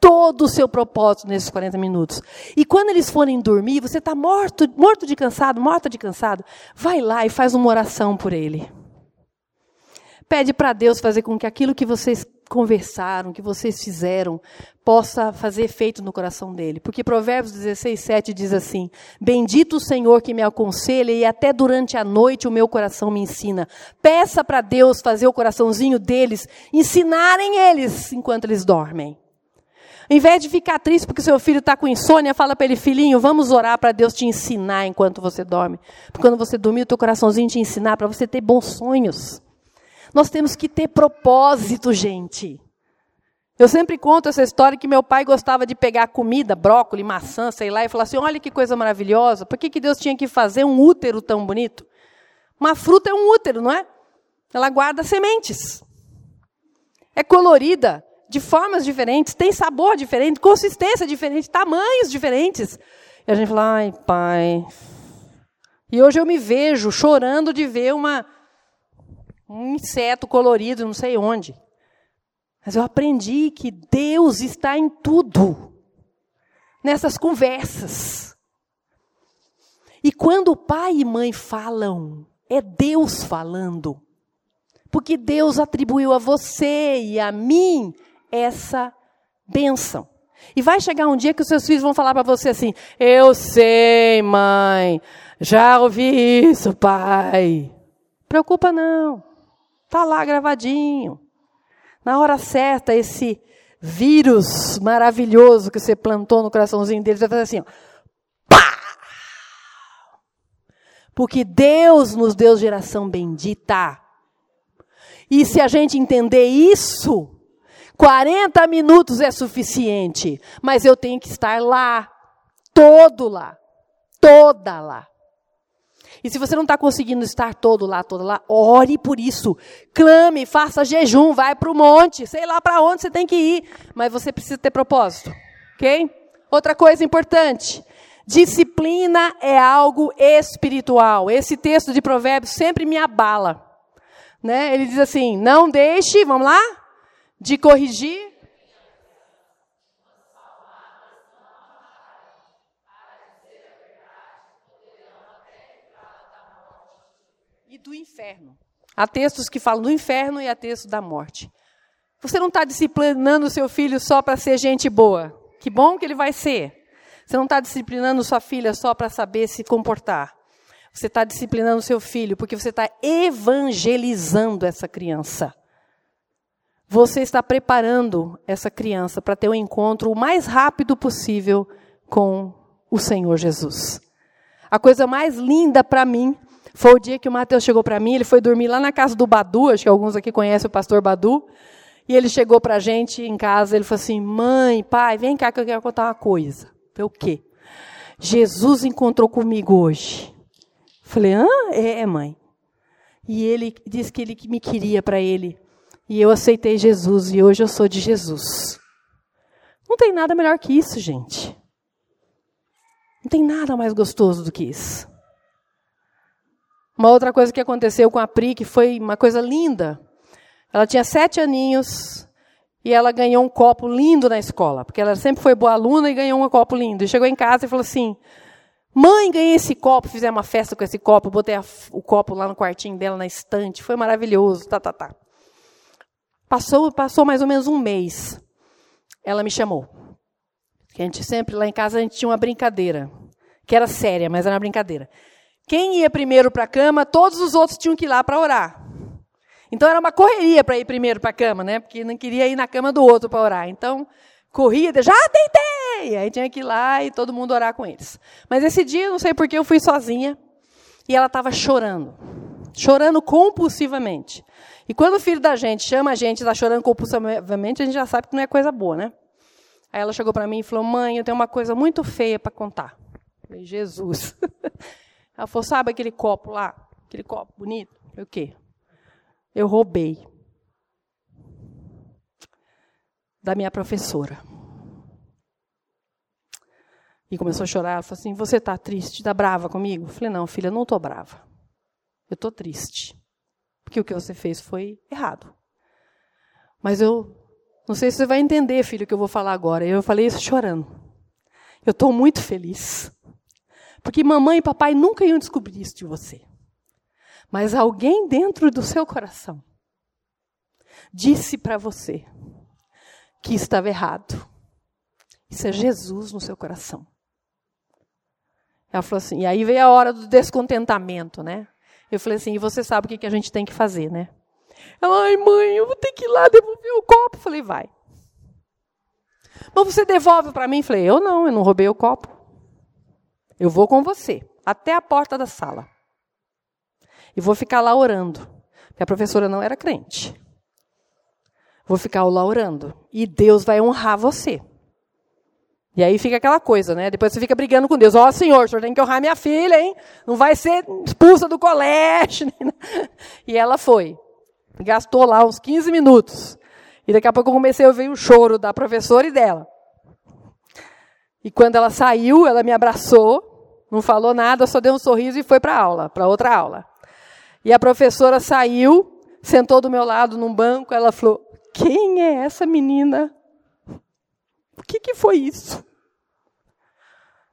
todo o seu propósito nesses 40 minutos. E quando eles forem dormir, você está morto, morto de cansado, morta de cansado, vai lá e faz uma oração por ele. Pede para Deus fazer com que aquilo que vocês conversaram, que vocês fizeram, possa fazer efeito no coração dele. Porque Provérbios 16, 7 diz assim: Bendito o Senhor que me aconselha e até durante a noite o meu coração me ensina. Peça para Deus fazer o coraçãozinho deles, ensinarem eles enquanto eles dormem. Em vez de ficar triste porque seu filho está com insônia, fala para ele, filhinho, vamos orar para Deus te ensinar enquanto você dorme. Porque quando você dormir, o teu coraçãozinho te ensinar para você ter bons sonhos. Nós temos que ter propósito, gente. Eu sempre conto essa história que meu pai gostava de pegar comida, brócolis, maçã, sei lá, e falar assim: olha que coisa maravilhosa, por que, que Deus tinha que fazer um útero tão bonito? Uma fruta é um útero, não é? Ela guarda sementes. É colorida, de formas diferentes, tem sabor diferente, consistência diferente, tamanhos diferentes. E a gente fala: ai, pai. E hoje eu me vejo chorando de ver uma, um inseto colorido, não sei onde. Mas eu aprendi que Deus está em tudo, nessas conversas. E quando pai e mãe falam, é Deus falando. Porque Deus atribuiu a você e a mim essa bênção. E vai chegar um dia que os seus filhos vão falar para você assim: Eu sei, mãe, já ouvi isso, pai. Preocupa não. Está lá gravadinho. Na hora certa, esse vírus maravilhoso que você plantou no coraçãozinho deles vai fazer assim, ó. Pá! Porque Deus nos deu geração bendita. E se a gente entender isso, 40 minutos é suficiente. Mas eu tenho que estar lá, todo lá, toda lá. E se você não está conseguindo estar todo lá, todo lá, ore por isso. Clame, faça jejum, vai para o monte, sei lá para onde você tem que ir. Mas você precisa ter propósito. Ok? Outra coisa importante. Disciplina é algo espiritual. Esse texto de Provérbios sempre me abala. Né? Ele diz assim: não deixe, vamos lá, de corrigir do inferno. Há textos que falam do inferno e há textos da morte. Você não está disciplinando o seu filho só para ser gente boa. Que bom que ele vai ser. Você não está disciplinando sua filha só para saber se comportar. Você está disciplinando seu filho porque você está evangelizando essa criança. Você está preparando essa criança para ter um encontro o mais rápido possível com o Senhor Jesus. A coisa mais linda para mim foi o dia que o Mateus chegou para mim, ele foi dormir lá na casa do Badu, acho que alguns aqui conhecem o pastor Badu. E ele chegou para a gente em casa, ele falou assim: mãe, pai, vem cá que eu quero contar uma coisa. falei, o quê? Jesus encontrou comigo hoje. Falei, hã? É, mãe. E ele disse que ele me queria para ele. E eu aceitei Jesus e hoje eu sou de Jesus. Não tem nada melhor que isso, gente. Não tem nada mais gostoso do que isso. Uma outra coisa que aconteceu com a Pri, que foi uma coisa linda. Ela tinha sete aninhos e ela ganhou um copo lindo na escola, porque ela sempre foi boa aluna e ganhou um copo lindo. E chegou em casa e falou assim: Mãe, ganhei esse copo, fizemos uma festa com esse copo, botei a, o copo lá no quartinho dela, na estante, foi maravilhoso, tá, tá, tá. Passou, passou mais ou menos um mês. Ela me chamou. a gente sempre, lá em casa, a gente tinha uma brincadeira, que era séria, mas era uma brincadeira. Quem ia primeiro para a cama, todos os outros tinham que ir lá para orar. Então era uma correria para ir primeiro para a cama, né? Porque não queria ir na cama do outro para orar. Então, corria, já tentei! Aí tinha que ir lá e todo mundo orar com eles. Mas esse dia, não sei porquê, eu fui sozinha e ela estava chorando. Chorando compulsivamente. E quando o filho da gente chama a gente está chorando compulsivamente, a gente já sabe que não é coisa boa, né? Aí ela chegou para mim e falou: Mãe, eu tenho uma coisa muito feia para contar. Eu falei: Jesus. Ela falou: sabe aquele copo lá? Aquele copo bonito? o quê? Eu roubei. Da minha professora. E começou a chorar. Ela falou assim: Você está triste? Está brava comigo? Eu falei: Não, filha, não estou brava. Eu estou triste. Porque o que você fez foi errado. Mas eu não sei se você vai entender, filho, o que eu vou falar agora. Eu falei isso chorando. Eu estou muito feliz. Porque mamãe e papai nunca iam descobrir isso de você. Mas alguém dentro do seu coração disse para você que estava errado. Isso é Jesus no seu coração. Ela falou assim, e aí veio a hora do descontentamento, né? Eu falei assim, e você sabe o que, que a gente tem que fazer, né? Ela, ai mãe, eu vou ter que ir lá devolver o copo. Eu falei, vai. Mas você devolve para mim? Eu falei, eu não, eu não roubei o copo. Eu vou com você até a porta da sala. E vou ficar lá orando. Porque a professora não era crente. Vou ficar lá orando. E Deus vai honrar você. E aí fica aquela coisa, né? Depois você fica brigando com Deus. Ó, oh, senhor, o senhor tem que honrar minha filha, hein? Não vai ser expulsa do colégio. E ela foi. Gastou lá uns 15 minutos. E daqui a pouco eu comecei a ouvir o choro da professora e dela. E quando ela saiu, ela me abraçou, não falou nada, só deu um sorriso e foi para aula, para outra aula. E a professora saiu, sentou do meu lado num banco, ela falou: Quem é essa menina? O que, que foi isso?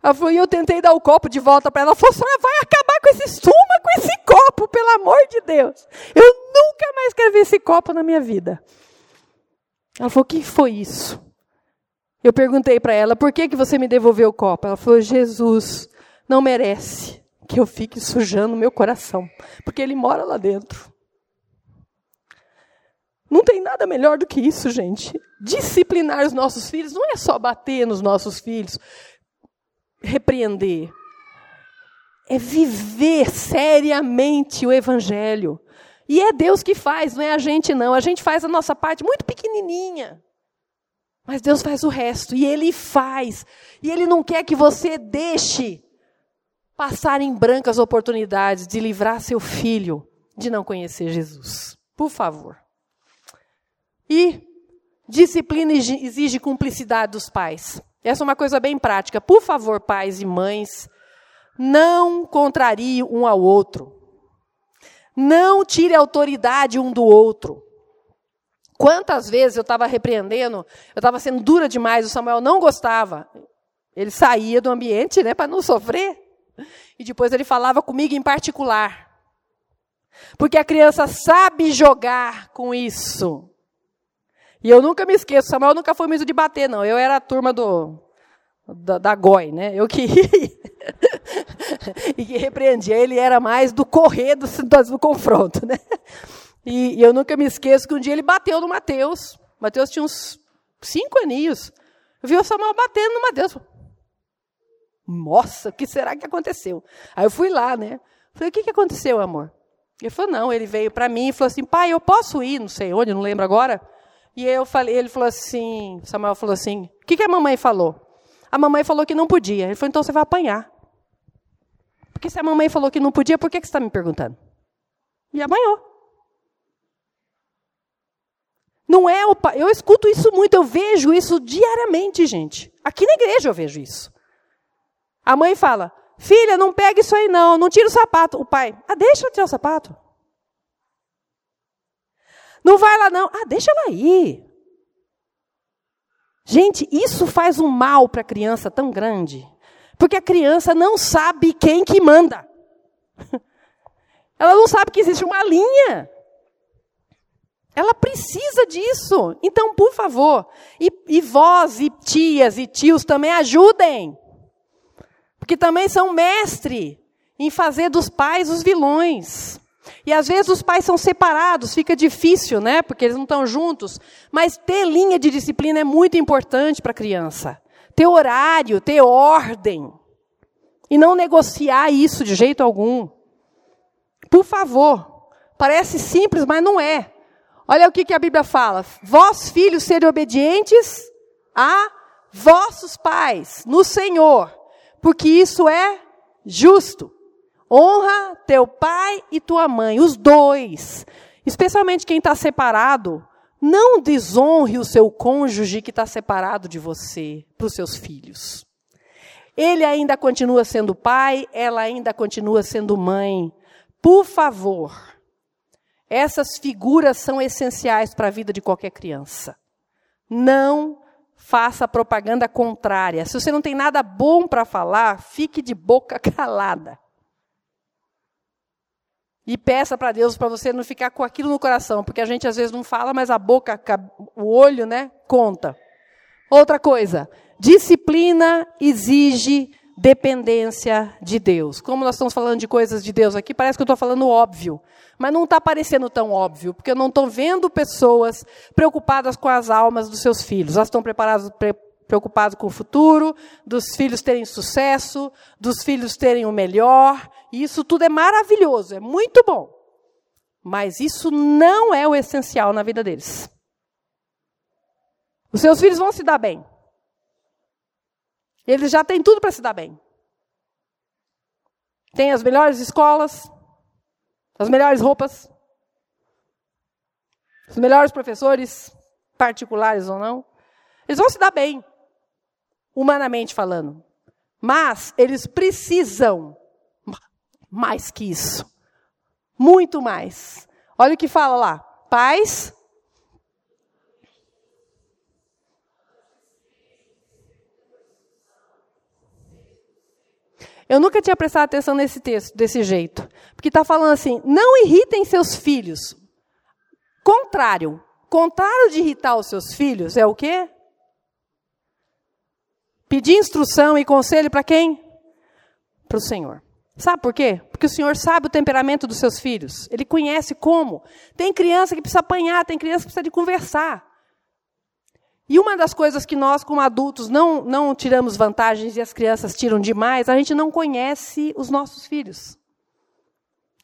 Ela falou, e eu tentei dar o copo de volta para ela. Ela falou, senhora vai acabar com esse suma com esse copo, pelo amor de Deus. Eu nunca mais quero ver esse copo na minha vida. Ela falou, o que foi isso? Eu perguntei para ela, por que, que você me devolveu o copo? Ela falou, Jesus não merece que eu fique sujando meu coração, porque ele mora lá dentro. Não tem nada melhor do que isso, gente. Disciplinar os nossos filhos não é só bater nos nossos filhos, repreender. É viver seriamente o evangelho. E é Deus que faz, não é a gente não. A gente faz a nossa parte muito pequenininha. Mas Deus faz o resto, e Ele faz. E Ele não quer que você deixe passar em brancas oportunidades de livrar seu filho de não conhecer Jesus. Por favor. E disciplina exige cumplicidade dos pais. Essa é uma coisa bem prática. Por favor, pais e mães, não contrarie um ao outro. Não tire autoridade um do outro. Quantas vezes eu estava repreendendo, eu estava sendo dura demais, o Samuel não gostava. Ele saía do ambiente né, para não sofrer. E depois ele falava comigo em particular. Porque a criança sabe jogar com isso. E eu nunca me esqueço, Samuel nunca foi muito de bater, não. Eu era a turma do, da, da GOI, né? Eu que e que repreendia. Ele era mais do correr do, do, confronto, né? E, e, eu nunca me esqueço que um dia ele bateu no Mateus. Mateus tinha uns cinco aninhos. Eu vi o Samuel batendo no Mateus. Nossa, o que será que aconteceu? Aí eu fui lá, né? Falei, o que, que aconteceu, amor? Ele falou, não, ele veio para mim e falou assim, pai, eu posso ir, não sei onde, não lembro agora. E eu falei, ele falou assim, Samuel falou assim, o que, que a mamãe falou? A mamãe falou que não podia. Ele falou, então você vai apanhar. Porque se a mamãe falou que não podia, por que, que você está me perguntando? E apanhou. Não é o pai. Eu escuto isso muito, eu vejo isso diariamente, gente. Aqui na igreja eu vejo isso. A mãe fala: Filha, não pega isso aí não, não tira o sapato. O pai: Ah, deixa eu tirar o sapato. Não vai lá não. Ah, deixa ela ir. Gente, isso faz um mal para a criança tão grande. Porque a criança não sabe quem que manda. Ela não sabe que existe uma linha. Ela precisa disso. Então, por favor, e, e vós, e tias, e tios também ajudem. Porque também são mestre em fazer dos pais os vilões. E às vezes os pais são separados, fica difícil, né? Porque eles não estão juntos. Mas ter linha de disciplina é muito importante para a criança. Ter horário, ter ordem. E não negociar isso de jeito algum. Por favor. Parece simples, mas não é. Olha o que, a Bíblia fala: Vós, filhos, serem obedientes a vossos pais, no Senhor, porque isso é justo. Honra teu pai e tua mãe, os dois. Especialmente quem está separado, não desonre o seu cônjuge que está separado de você, para os seus filhos. Ele ainda continua sendo pai, ela ainda continua sendo mãe. Por favor, essas figuras são essenciais para a vida de qualquer criança. Não faça propaganda contrária. Se você não tem nada bom para falar, fique de boca calada. E peça para Deus para você não ficar com aquilo no coração, porque a gente às vezes não fala, mas a boca, o olho, né, conta. Outra coisa, disciplina exige dependência de Deus. Como nós estamos falando de coisas de Deus aqui, parece que eu estou falando óbvio. Mas não está parecendo tão óbvio, porque eu não estou vendo pessoas preocupadas com as almas dos seus filhos. Elas estão preparadas, pre, preocupadas com o futuro, dos filhos terem sucesso, dos filhos terem o melhor. E isso tudo é maravilhoso, é muito bom. Mas isso não é o essencial na vida deles. Os seus filhos vão se dar bem. Eles já têm tudo para se dar bem. Tem as melhores escolas, as melhores roupas, os melhores professores, particulares ou não. Eles vão se dar bem, humanamente falando. Mas eles precisam mais que isso. Muito mais. Olha o que fala lá: paz, Eu nunca tinha prestado atenção nesse texto desse jeito. Porque está falando assim: não irritem seus filhos. Contrário. Contrário de irritar os seus filhos é o quê? Pedir instrução e conselho para quem? Para o Senhor. Sabe por quê? Porque o Senhor sabe o temperamento dos seus filhos. Ele conhece como. Tem criança que precisa apanhar, tem criança que precisa de conversar. E uma das coisas que nós, como adultos, não, não tiramos vantagens e as crianças tiram demais, a gente não conhece os nossos filhos.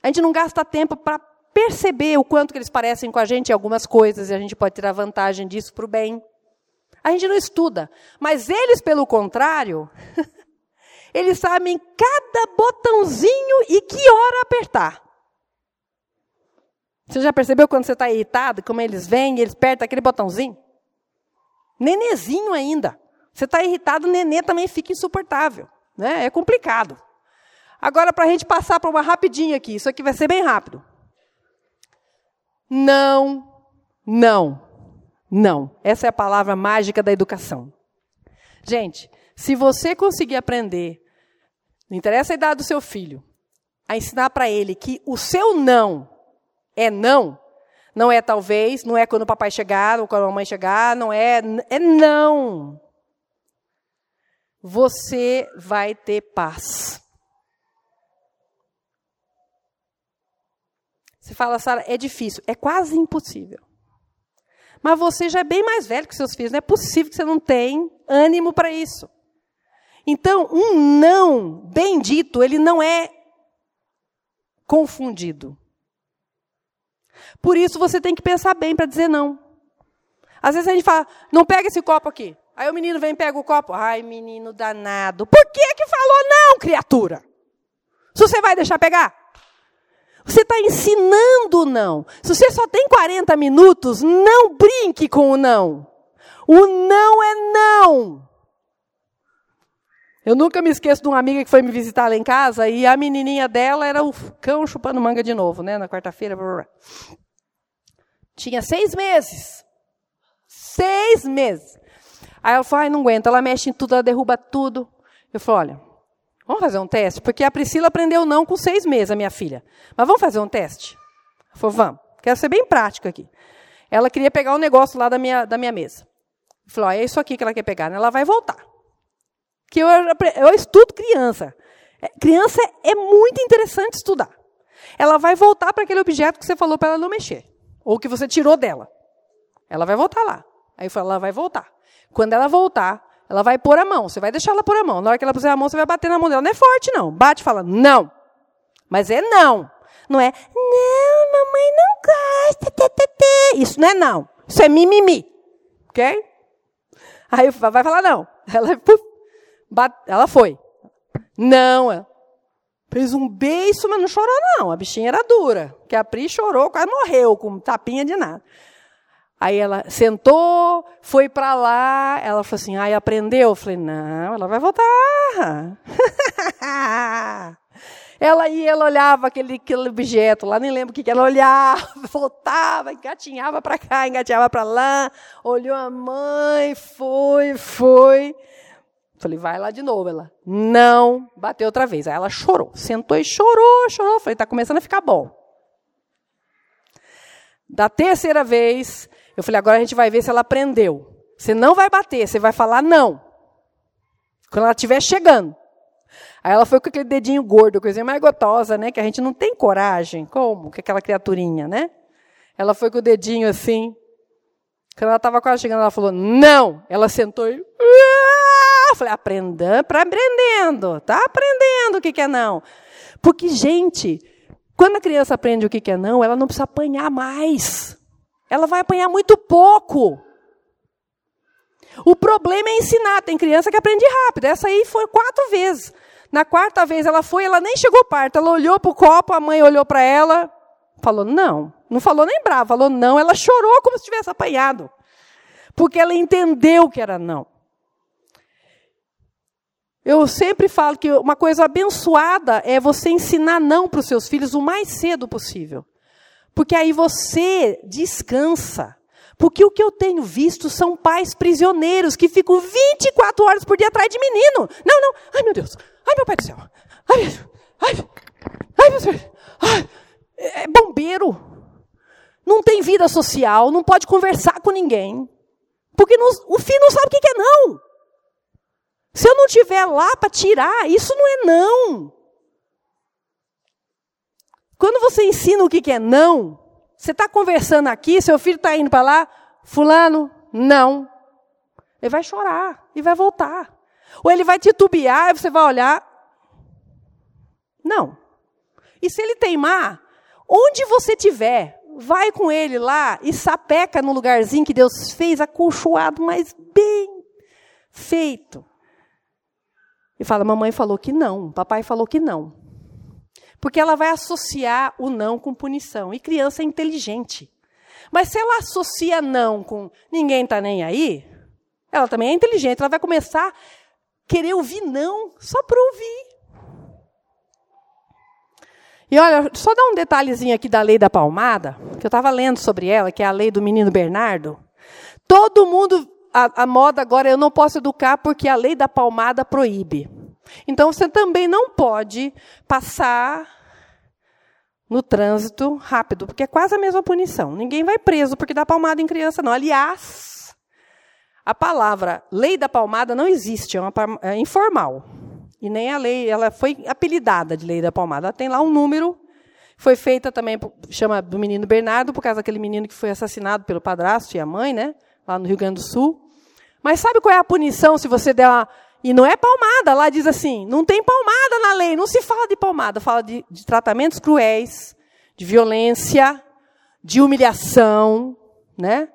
A gente não gasta tempo para perceber o quanto que eles parecem com a gente em algumas coisas, e a gente pode tirar vantagem disso para o bem. A gente não estuda. Mas eles, pelo contrário, Eles sabem cada botãozinho e que hora apertar. Você já percebeu quando você está irritado, como eles vêm e eles apertam aquele botãozinho? Nenezinho ainda. Você está irritado, o nenê também fica insuportável. Né? É complicado. Agora, para a gente passar para uma rapidinha aqui, isso aqui vai ser bem rápido. Não, não, não. Essa é a palavra mágica da educação. Gente, se você conseguir aprender, não interessa a idade do seu filho, a ensinar para ele que o seu não é não, não é talvez, não é quando o papai chegar ou quando a mamãe chegar, não é, é não. Você vai ter paz. Você fala, Sara, é difícil. É quase impossível. Mas você já é bem mais velho que seus filhos. Não é possível que você não tenha ânimo para isso. Então, um não bendito, ele não é confundido. Por isso, você tem que pensar bem para dizer não. Às vezes a gente fala, não pega esse copo aqui. Aí o menino vem e pega o copo. Ai, menino danado. Por que que falou não, criatura? Se você vai deixar pegar? Você está ensinando o não. Se você só tem 40 minutos, não brinque com o não. O não é não. Eu nunca me esqueço de uma amiga que foi me visitar lá em casa e a menininha dela era o cão chupando manga de novo, né? Na quarta-feira. Tinha seis meses. Seis meses. Aí ela falou, ai, não aguenta. Ela mexe em tudo, ela derruba tudo. Eu falei, olha, Vamos fazer um teste? Porque a Priscila aprendeu não com seis meses, a minha filha. Mas vamos fazer um teste? Ela falou, vamos. Quero ser bem prático aqui. Ela queria pegar um negócio lá da minha, da minha mesa. Falou, é isso aqui que ela quer pegar. Né? Ela vai voltar. Que eu, eu estudo criança. É, criança é muito interessante estudar. Ela vai voltar para aquele objeto que você falou para ela não mexer. Ou que você tirou dela. Ela vai voltar lá. Aí eu falo, ela vai voltar. Quando ela voltar, ela vai pôr a mão, você vai deixar ela pôr a mão. Na hora que ela puser a mão, você vai bater na mão dela. Não é forte, não. Bate e fala, não. Mas é não. Não é, não, mamãe não gosta. Tê, tê, tê. Isso não é não. Isso é mimimi. Ok? Aí vai falar não. Ela, puf, bate, ela foi. Não. Ela fez um beijo, mas não chorou, não. A bichinha era dura. Que a Pri chorou, quase morreu, com tapinha de nada. Aí ela sentou, foi para lá, ela falou assim, ai, aprendeu? Eu falei, não, ela vai voltar. ela ia, ela olhava aquele, aquele objeto lá, nem lembro o que, que ela olhava, voltava, engatinhava para cá, engatinhava para lá, olhou a mãe, foi, foi. Falei, vai lá de novo. Ela, não, bateu outra vez. Aí ela chorou, sentou e chorou, chorou. Falei, tá começando a ficar bom. Da terceira vez, eu falei, agora a gente vai ver se ela aprendeu. Você não vai bater, você vai falar não. Quando ela estiver chegando. Aí ela foi com aquele dedinho gordo, coisinha mais gotosa, né? Que a gente não tem coragem. Como? Que aquela criaturinha, né? Ela foi com o dedinho assim. Quando ela estava quase chegando, ela falou, não! Ela sentou e. Eu falei, aprendendo, para aprendendo, tá aprendendo o que, que é não. Porque, gente, quando a criança aprende o que, que é não, ela não precisa apanhar mais ela vai apanhar muito pouco. O problema é ensinar. Tem criança que aprende rápido. Essa aí foi quatro vezes. Na quarta vez ela foi, ela nem chegou perto. Ela olhou para o copo, a mãe olhou para ela, falou não. Não falou nem bravo, falou não. Ela chorou como se tivesse apanhado. Porque ela entendeu que era não. Eu sempre falo que uma coisa abençoada é você ensinar não para os seus filhos o mais cedo possível. Porque aí você descansa. Porque o que eu tenho visto são pais prisioneiros que ficam 24 horas por dia atrás de menino. Não, não. Ai, meu Deus. Ai, meu pai do céu. Ai, ai, ai, meu Deus. Ai, é bombeiro. Não tem vida social, não pode conversar com ninguém. Porque não, o filho não sabe o que é não. Se eu não estiver lá para tirar, isso não é não. Quando você ensina o que é não, você está conversando aqui, seu filho está indo para lá, fulano, não. Ele vai chorar e vai voltar. Ou ele vai titubear e você vai olhar. Não. E se ele teimar, onde você estiver, vai com ele lá e sapeca no lugarzinho que Deus fez, acolchoado, mas bem feito. E fala: mamãe falou que não, papai falou que não. Porque ela vai associar o não com punição. E criança é inteligente. Mas se ela associa não com ninguém está nem aí, ela também é inteligente. Ela vai começar a querer ouvir não só para ouvir. E olha, só dar um detalhezinho aqui da lei da palmada, que eu estava lendo sobre ela, que é a lei do menino Bernardo. Todo mundo, a, a moda agora, eu não posso educar porque a lei da palmada proíbe. Então você também não pode passar no trânsito rápido, porque é quase a mesma punição. Ninguém vai preso porque dá palmada em criança, não. Aliás, a palavra lei da palmada não existe, é, uma, é informal. E nem a lei, ela foi apelidada de lei da palmada. Ela tem lá um número, foi feita também, chama do menino Bernardo, por causa daquele menino que foi assassinado pelo padrasto e a mãe, né? Lá no Rio Grande do Sul. Mas sabe qual é a punição se você der uma. E não é palmada, lá diz assim: não tem palmada na lei, não se fala de palmada, fala de, de tratamentos cruéis, de violência, de humilhação, né?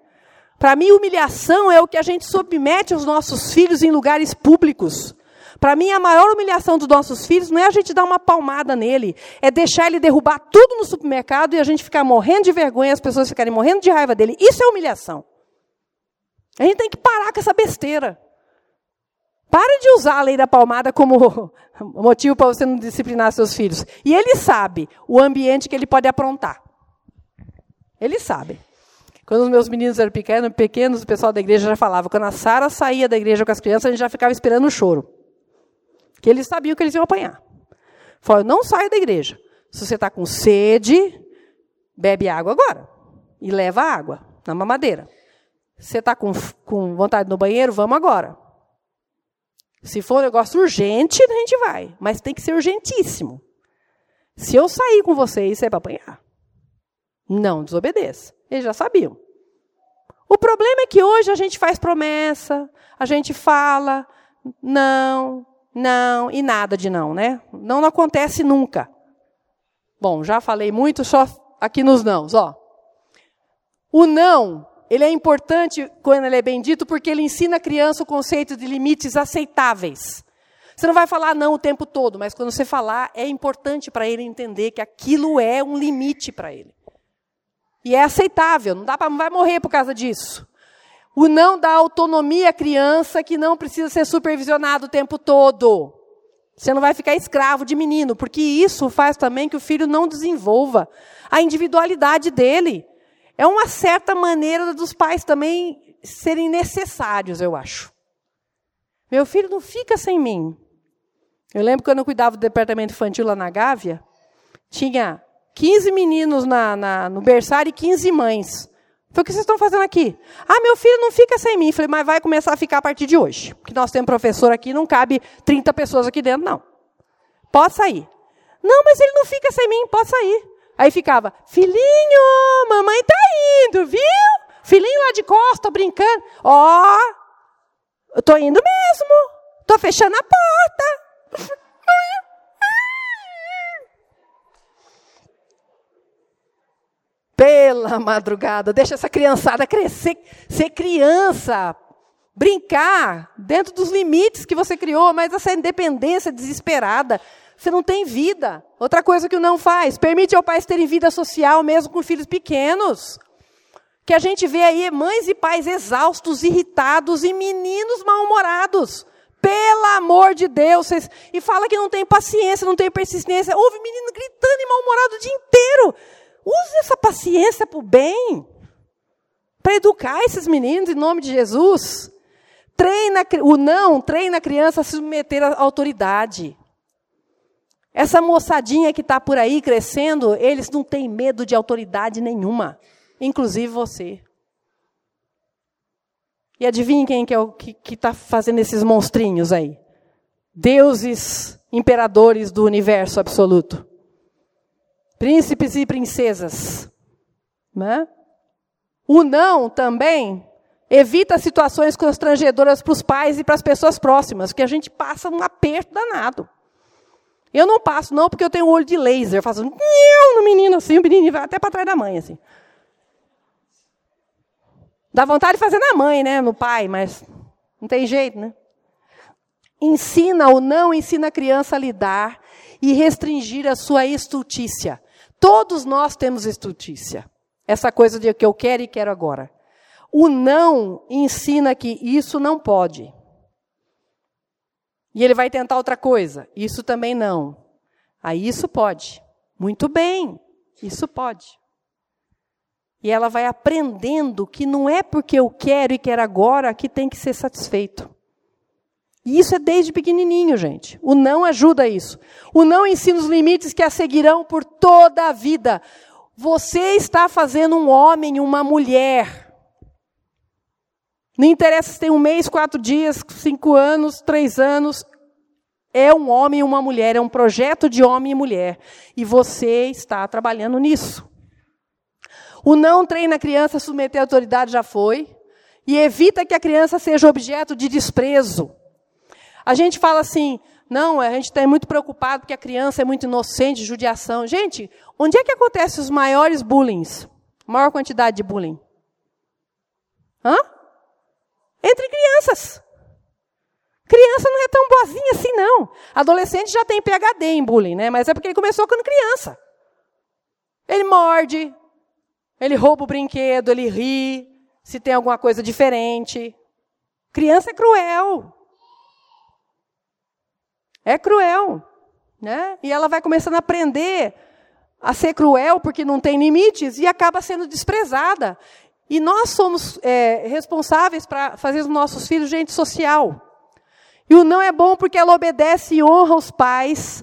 Para mim, humilhação é o que a gente submete aos nossos filhos em lugares públicos. Para mim, a maior humilhação dos nossos filhos não é a gente dar uma palmada nele, é deixar ele derrubar tudo no supermercado e a gente ficar morrendo de vergonha, as pessoas ficarem morrendo de raiva dele. Isso é humilhação. A gente tem que parar com essa besteira. Pare de usar a lei da palmada como motivo para você não disciplinar seus filhos. E ele sabe o ambiente que ele pode aprontar. Ele sabe. Quando os meus meninos eram pequenos, pequenos, o pessoal da igreja já falava. Quando a Sara saía da igreja com as crianças, a gente já ficava esperando o choro. Que eles sabiam que eles iam apanhar. Falou, não saia da igreja. Se você está com sede, bebe água agora. E leva água na mamadeira. Se você está com, com vontade no banheiro, vamos agora. Se for um negócio urgente, a gente vai. Mas tem que ser urgentíssimo. Se eu sair com vocês, é para apanhar. Não desobedeça. Eles já sabiam. O problema é que hoje a gente faz promessa, a gente fala, não, não e nada de não, né? Não, não acontece nunca. Bom, já falei muito, só aqui nos nãos, ó. O não, ele é importante quando ele é bem dito porque ele ensina a criança o conceito de limites aceitáveis. Você não vai falar não o tempo todo, mas quando você falar, é importante para ele entender que aquilo é um limite para ele. E é aceitável, não dá para não vai morrer por causa disso. O não dá autonomia à criança que não precisa ser supervisionado o tempo todo. Você não vai ficar escravo de menino, porque isso faz também que o filho não desenvolva a individualidade dele. É uma certa maneira dos pais também serem necessários, eu acho. Meu filho não fica sem mim. Eu lembro quando eu cuidava do departamento infantil lá na Gávea, tinha 15 meninos na, na, no berçário e 15 mães. Falei, o que vocês estão fazendo aqui? Ah, meu filho não fica sem mim. Falei, mas vai começar a ficar a partir de hoje. Porque nós temos professor aqui, não cabe 30 pessoas aqui dentro, não. Pode sair. Não, mas ele não fica sem mim, pode sair. Aí ficava, filhinho, mamãe tá indo, viu? Filhinho lá de costa, brincando. Ó, oh, eu tô indo mesmo. Tô fechando a porta. pela madrugada. Deixa essa criançada crescer, ser criança, brincar dentro dos limites que você criou, mas essa independência desesperada, você não tem vida. Outra coisa que o não faz, permite ao pais terem vida social mesmo com filhos pequenos. Que a gente vê aí mães e pais exaustos, irritados e meninos mal-humorados. Pelo amor de Deus. Vocês, e fala que não tem paciência, não tem persistência. Houve menino gritando e mal-humorado o dia inteiro. Use essa paciência para o bem, para educar esses meninos em nome de Jesus. Treina o não, treina a criança a se submeter à autoridade. Essa moçadinha que está por aí crescendo, eles não têm medo de autoridade nenhuma, inclusive você. E adivinhe quem que é o que está fazendo esses monstrinhos aí? Deuses, imperadores do universo absoluto príncipes e princesas. Né? O não também evita situações constrangedoras para os pais e para as pessoas próximas, que a gente passa um aperto danado. Eu não passo, não, porque eu tenho um olho de laser. Eu faço no menino assim, o menino vai até para trás da mãe, assim. Dá vontade de fazer na mãe, né? No pai, mas não tem jeito, né? ensina ou não ensina a criança a lidar e restringir a sua estultícia. Todos nós temos estultícia. Essa coisa de que eu quero e quero agora. O não ensina que isso não pode. E ele vai tentar outra coisa. Isso também não. Aí isso pode. Muito bem, isso pode. E ela vai aprendendo que não é porque eu quero e quero agora que tem que ser satisfeito. E isso é desde pequenininho, gente. O não ajuda isso. O não ensina os limites que a seguirão por toda a vida. Você está fazendo um homem, uma mulher. Não interessa se tem um mês, quatro dias, cinco anos, três anos. É um homem e uma mulher, é um projeto de homem e mulher. E você está trabalhando nisso. O não treina a criança a submeter a autoridade já foi. E evita que a criança seja objeto de desprezo. A gente fala assim, não, a gente está muito preocupado porque a criança é muito inocente, judiação. Gente, onde é que acontecem os maiores bullying? Maior quantidade de bullying? Hã? Entre crianças. Criança não é tão boazinha assim, não. Adolescente já tem PHD em bullying, né? Mas é porque ele começou quando criança. Ele morde, ele rouba o brinquedo, ele ri, se tem alguma coisa diferente. Criança é cruel. É cruel, né? E ela vai começando a aprender a ser cruel porque não tem limites e acaba sendo desprezada. E nós somos é, responsáveis para fazer os nossos filhos gente social. E o não é bom porque ela obedece e honra os pais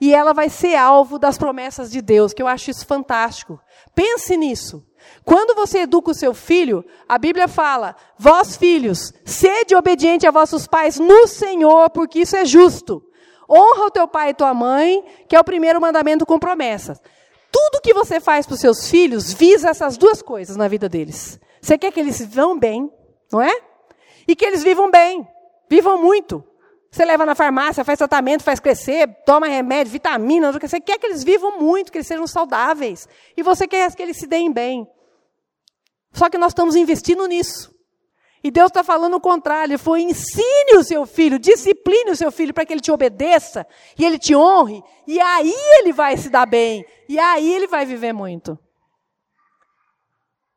e ela vai ser alvo das promessas de Deus, que eu acho isso fantástico. Pense nisso. Quando você educa o seu filho, a Bíblia fala: Vós, filhos, sede obediente a vossos pais no Senhor, porque isso é justo. Honra o teu pai e tua mãe, que é o primeiro mandamento com promessas. Tudo que você faz para os seus filhos visa essas duas coisas na vida deles. Você quer que eles vivam bem, não é? E que eles vivam bem, vivam muito. Você leva na farmácia, faz tratamento, faz crescer, toma remédio, vitamina, você quer que eles vivam muito, que eles sejam saudáveis. E você quer que eles se deem bem. Só que nós estamos investindo nisso. E Deus está falando o contrário. Ele foi ensine o seu filho, discipline o seu filho para que ele te obedeça e ele te honre. E aí ele vai se dar bem. E aí ele vai viver muito.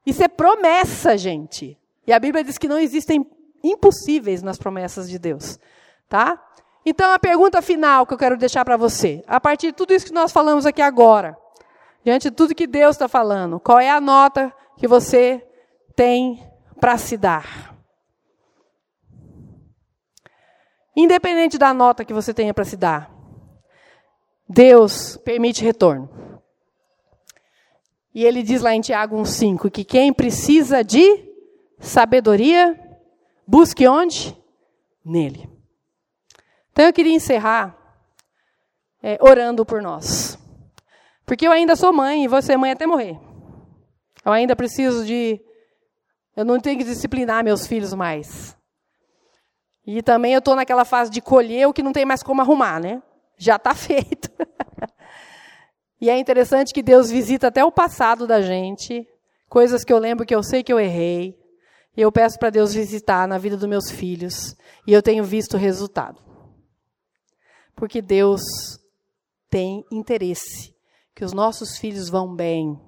Isso é promessa, gente. E a Bíblia diz que não existem impossíveis nas promessas de Deus. Tá? Então a pergunta final que eu quero deixar para você, a partir de tudo isso que nós falamos aqui agora, diante de tudo que Deus está falando, qual é a nota que você tem para se dar? Independente da nota que você tenha para se dar, Deus permite retorno. E ele diz lá em Tiago 1,5 que quem precisa de sabedoria, busque onde? Nele. Então eu queria encerrar é, orando por nós. Porque eu ainda sou mãe e vou ser mãe até morrer. Eu ainda preciso de. Eu não tenho que disciplinar meus filhos mais. E também eu estou naquela fase de colher o que não tem mais como arrumar, né? Já está feito. e é interessante que Deus visita até o passado da gente, coisas que eu lembro que eu sei que eu errei. E eu peço para Deus visitar na vida dos meus filhos. E eu tenho visto o resultado. Porque Deus tem interesse que os nossos filhos vão bem,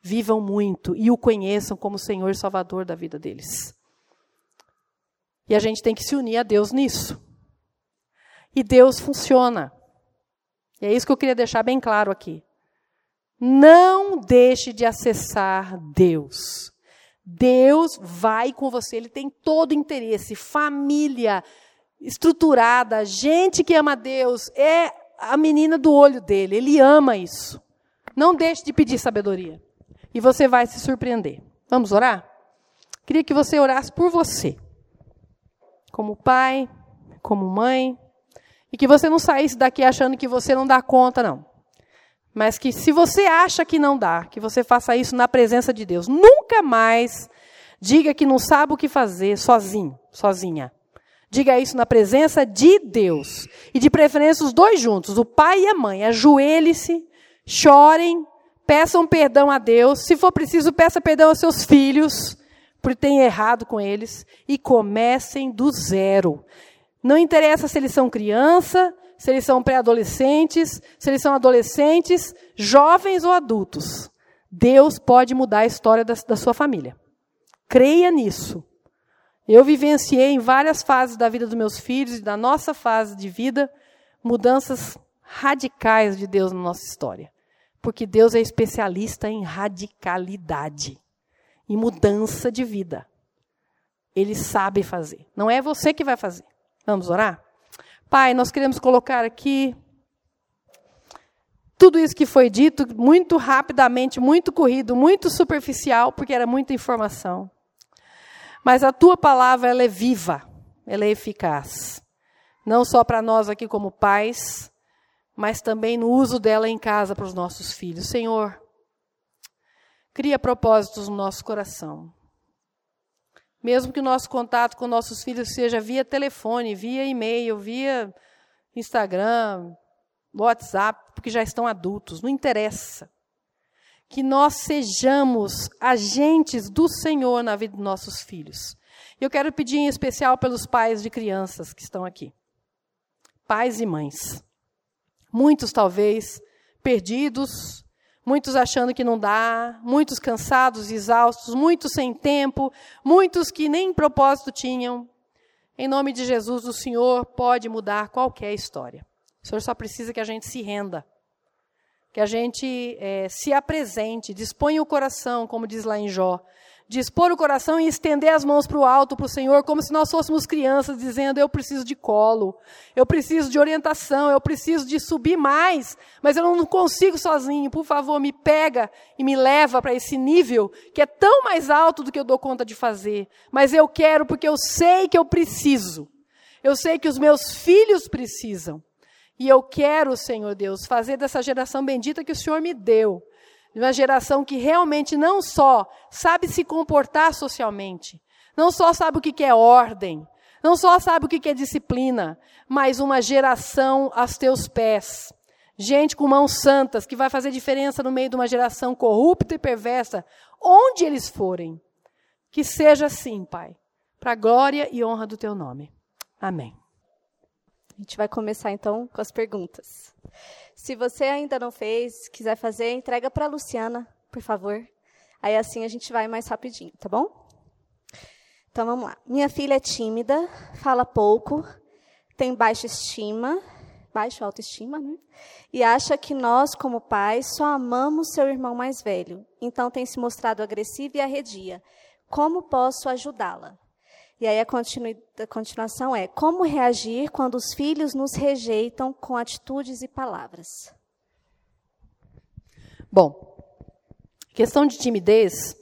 vivam muito e o conheçam como Senhor e Salvador da vida deles. E a gente tem que se unir a Deus nisso. E Deus funciona. E é isso que eu queria deixar bem claro aqui. Não deixe de acessar Deus. Deus vai com você, Ele tem todo interesse. Família estruturada, gente que ama Deus, é a menina do olho dele, Ele ama isso. Não deixe de pedir sabedoria. E você vai se surpreender. Vamos orar? Queria que você orasse por você como pai, como mãe, e que você não saísse daqui achando que você não dá conta, não. Mas que se você acha que não dá, que você faça isso na presença de Deus. Nunca mais diga que não sabe o que fazer sozinho, sozinha. Diga isso na presença de Deus. E de preferência os dois juntos, o pai e a mãe. Ajoelhe-se, chorem, peçam perdão a Deus. Se for preciso, peça perdão aos seus filhos ter errado com eles e comecem do zero. Não interessa se eles são criança, se eles são pré-adolescentes, se eles são adolescentes, jovens ou adultos. Deus pode mudar a história da, da sua família. Creia nisso. Eu vivenciei em várias fases da vida dos meus filhos e da nossa fase de vida mudanças radicais de Deus na nossa história. Porque Deus é especialista em radicalidade, em mudança de vida. Ele sabe fazer. Não é você que vai fazer. Vamos orar? Pai, nós queremos colocar aqui tudo isso que foi dito muito rapidamente, muito corrido, muito superficial, porque era muita informação. Mas a tua palavra ela é viva, ela é eficaz. Não só para nós aqui como pais, mas também no uso dela em casa para os nossos filhos. Senhor, cria propósitos no nosso coração. Mesmo que o nosso contato com nossos filhos seja via telefone, via e-mail, via Instagram, WhatsApp, porque já estão adultos, não interessa. Que nós sejamos agentes do Senhor na vida dos nossos filhos. Eu quero pedir em especial pelos pais de crianças que estão aqui. Pais e mães. Muitos, talvez, perdidos, muitos achando que não dá, muitos cansados, exaustos, muitos sem tempo, muitos que nem propósito tinham. Em nome de Jesus, o Senhor pode mudar qualquer história. O Senhor só precisa que a gente se renda, que a gente é, se apresente, disponha o coração, como diz lá em Jó, dispor o coração e estender as mãos para o alto, para o Senhor, como se nós fôssemos crianças, dizendo: Eu preciso de colo, eu preciso de orientação, eu preciso de subir mais, mas eu não consigo sozinho. Por favor, me pega e me leva para esse nível que é tão mais alto do que eu dou conta de fazer. Mas eu quero porque eu sei que eu preciso. Eu sei que os meus filhos precisam. E eu quero, Senhor Deus, fazer dessa geração bendita que o Senhor me deu de uma geração que realmente não só sabe se comportar socialmente, não só sabe o que é ordem, não só sabe o que é disciplina, mas uma geração aos teus pés. Gente com mãos santas, que vai fazer diferença no meio de uma geração corrupta e perversa, onde eles forem. Que seja assim, Pai, para a glória e honra do teu nome. Amém. A gente vai começar então com as perguntas. Se você ainda não fez, quiser fazer, entrega para a Luciana, por favor. Aí assim a gente vai mais rapidinho, tá bom? Então vamos lá. Minha filha é tímida, fala pouco, tem baixa estima, baixa autoestima, né? E acha que nós, como pais, só amamos seu irmão mais velho. Então tem se mostrado agressiva e arredia. Como posso ajudá-la? E aí a, continu, a continuação é: como reagir quando os filhos nos rejeitam com atitudes e palavras? Bom, questão de timidez,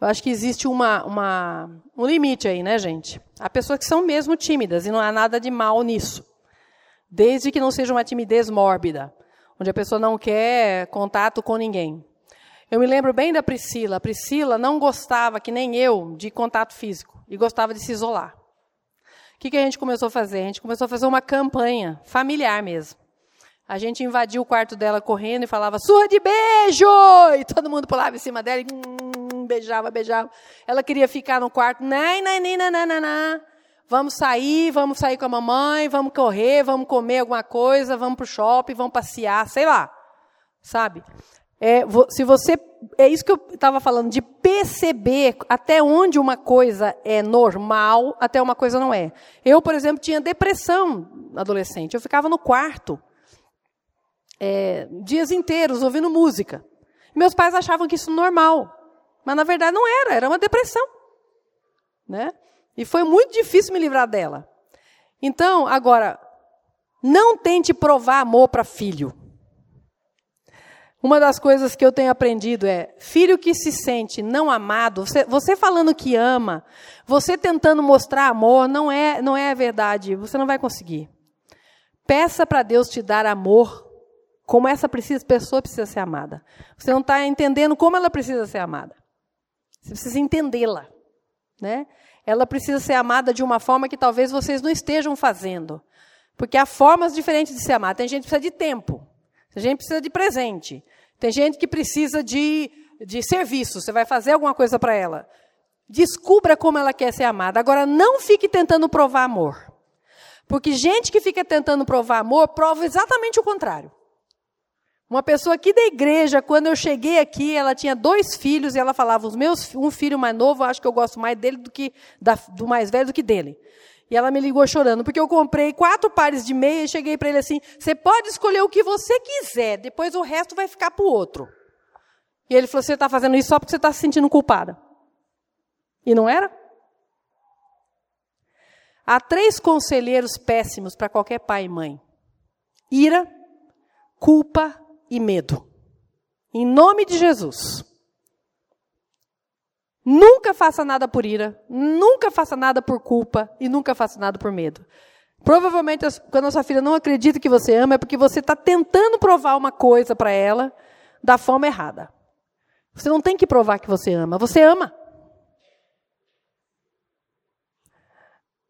eu acho que existe uma, uma, um limite aí, né, gente? Há pessoas que são mesmo tímidas e não há nada de mal nisso. Desde que não seja uma timidez mórbida, onde a pessoa não quer contato com ninguém. Eu me lembro bem da Priscila. A Priscila não gostava, que nem eu, de contato físico e gostava de se isolar. O que, que a gente começou a fazer? A gente começou a fazer uma campanha familiar mesmo. A gente invadiu o quarto dela correndo e falava, surra de beijo! E todo mundo pulava em cima dela e hum, beijava, beijava. Ela queria ficar no quarto, não, não, não, não, não, não. Vamos sair, vamos sair com a mamãe, vamos correr, vamos comer alguma coisa, vamos para o shopping, vamos passear, sei lá. Sabe? É, se você é isso que eu estava falando de perceber até onde uma coisa é normal, até uma coisa não é. Eu, por exemplo, tinha depressão adolescente. Eu ficava no quarto é, dias inteiros ouvindo música. Meus pais achavam que isso normal, mas na verdade não era. Era uma depressão, né? E foi muito difícil me livrar dela. Então, agora, não tente provar amor para filho. Uma das coisas que eu tenho aprendido é: filho que se sente não amado, você, você, falando que ama, você tentando mostrar amor, não é, não é a verdade, você não vai conseguir. Peça para Deus te dar amor, como essa precisa, pessoa precisa ser amada. Você não está entendendo como ela precisa ser amada. Você precisa entendê-la. Né? Ela precisa ser amada de uma forma que talvez vocês não estejam fazendo. Porque há formas diferentes de ser amada. Tem gente que precisa de tempo. Tem gente precisa de presente. Tem gente que precisa de, de serviço, você vai fazer alguma coisa para ela. Descubra como ela quer ser amada. Agora, não fique tentando provar amor. Porque gente que fica tentando provar amor, prova exatamente o contrário. Uma pessoa aqui da igreja, quando eu cheguei aqui, ela tinha dois filhos e ela falava: os meus, um filho mais novo, eu acho que eu gosto mais dele do que da, do mais velho do que dele. E ela me ligou chorando, porque eu comprei quatro pares de meia e cheguei para ele assim: você pode escolher o que você quiser, depois o resto vai ficar para o outro. E ele falou: você está fazendo isso só porque você está se sentindo culpada. E não era? Há três conselheiros péssimos para qualquer pai e mãe: ira, culpa e medo. Em nome de Jesus. Nunca faça nada por ira, nunca faça nada por culpa e nunca faça nada por medo. Provavelmente, quando a sua filha não acredita que você ama, é porque você está tentando provar uma coisa para ela da forma errada. Você não tem que provar que você ama, você ama.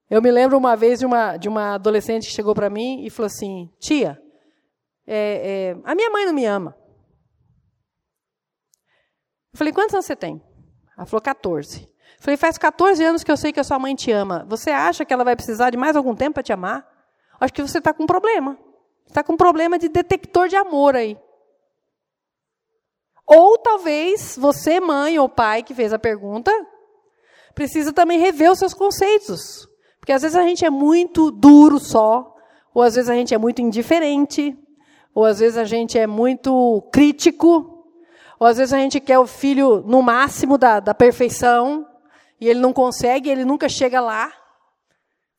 Eu me lembro uma vez de uma, de uma adolescente que chegou para mim e falou assim: Tia, é, é, a minha mãe não me ama. Eu falei: Quantos anos você tem? Ela falou: 14. Eu falei: Faz 14 anos que eu sei que a sua mãe te ama. Você acha que ela vai precisar de mais algum tempo para te amar? Acho que você está com um problema. Está com um problema de detector de amor aí. Ou talvez você, mãe ou pai que fez a pergunta, precisa também rever os seus conceitos. Porque às vezes a gente é muito duro só, ou às vezes a gente é muito indiferente, ou às vezes a gente é muito crítico, ou às vezes a gente quer o filho no máximo da, da perfeição, e ele não consegue, ele nunca chega lá,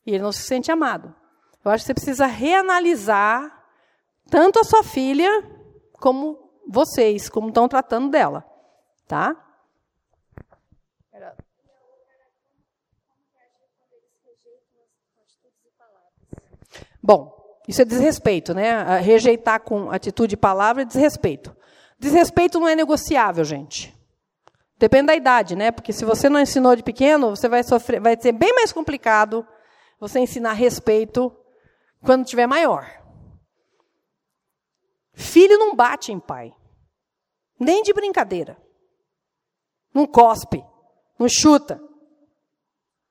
e ele não se sente amado. Eu acho que você precisa reanalisar tanto a sua filha como vocês, como estão tratando dela, tá? Bom, isso é desrespeito, né? Rejeitar com atitude e palavra é desrespeito. Desrespeito não é negociável, gente. Depende da idade, né? Porque se você não ensinou de pequeno, você vai sofrer, vai ser bem mais complicado você ensinar respeito quando tiver maior. Filho não bate em pai. Nem de brincadeira. Não cospe, não chuta.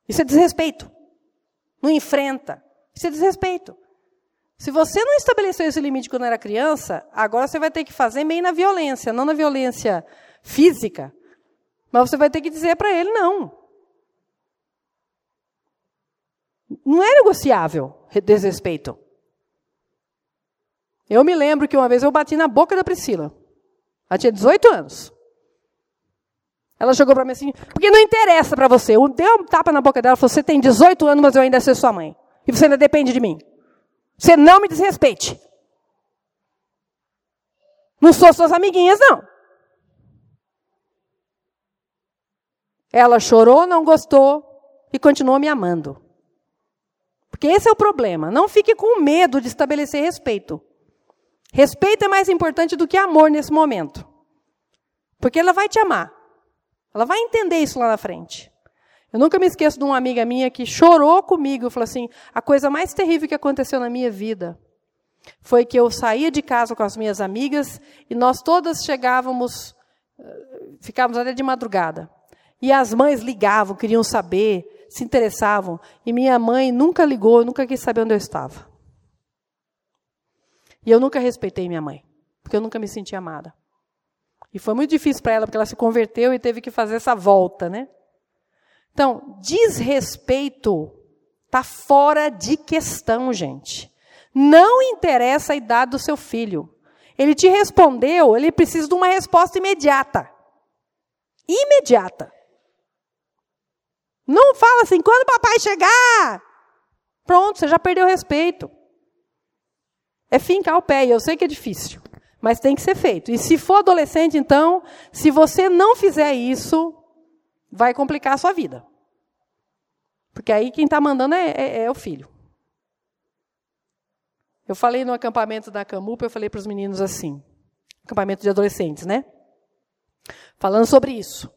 Isso é desrespeito. Não enfrenta. Isso é desrespeito. Se você não estabeleceu esse limite quando era criança, agora você vai ter que fazer meio na violência, não na violência física. Mas você vai ter que dizer para ele não. Não é negociável desrespeito. Eu me lembro que uma vez eu bati na boca da Priscila. Ela tinha 18 anos. Ela chegou para mim assim, porque não interessa para você. Eu dei um tapa na boca dela e falou, você tem 18 anos, mas eu ainda sou sua mãe. E você ainda depende de mim. Você não me desrespeite. Não sou suas amiguinhas, não. Ela chorou, não gostou e continuou me amando. Porque esse é o problema. Não fique com medo de estabelecer respeito. Respeito é mais importante do que amor nesse momento. Porque ela vai te amar. Ela vai entender isso lá na frente. Eu nunca me esqueço de uma amiga minha que chorou comigo falou assim: a coisa mais terrível que aconteceu na minha vida foi que eu saía de casa com as minhas amigas e nós todas chegávamos, eh, ficávamos até de madrugada. E as mães ligavam, queriam saber, se interessavam. E minha mãe nunca ligou, nunca quis saber onde eu estava. E eu nunca respeitei minha mãe, porque eu nunca me senti amada. E foi muito difícil para ela, porque ela se converteu e teve que fazer essa volta, né? Então, desrespeito está fora de questão, gente. Não interessa a idade do seu filho. Ele te respondeu, ele precisa de uma resposta imediata. Imediata. Não fala assim, quando o papai chegar. Pronto, você já perdeu o respeito. É fincar o pé, e eu sei que é difícil, mas tem que ser feito. E se for adolescente, então, se você não fizer isso, vai complicar a sua vida. Porque aí quem está mandando é, é, é, o filho. Eu falei no acampamento da Camupa, eu falei para os meninos assim, acampamento de adolescentes, né? Falando sobre isso.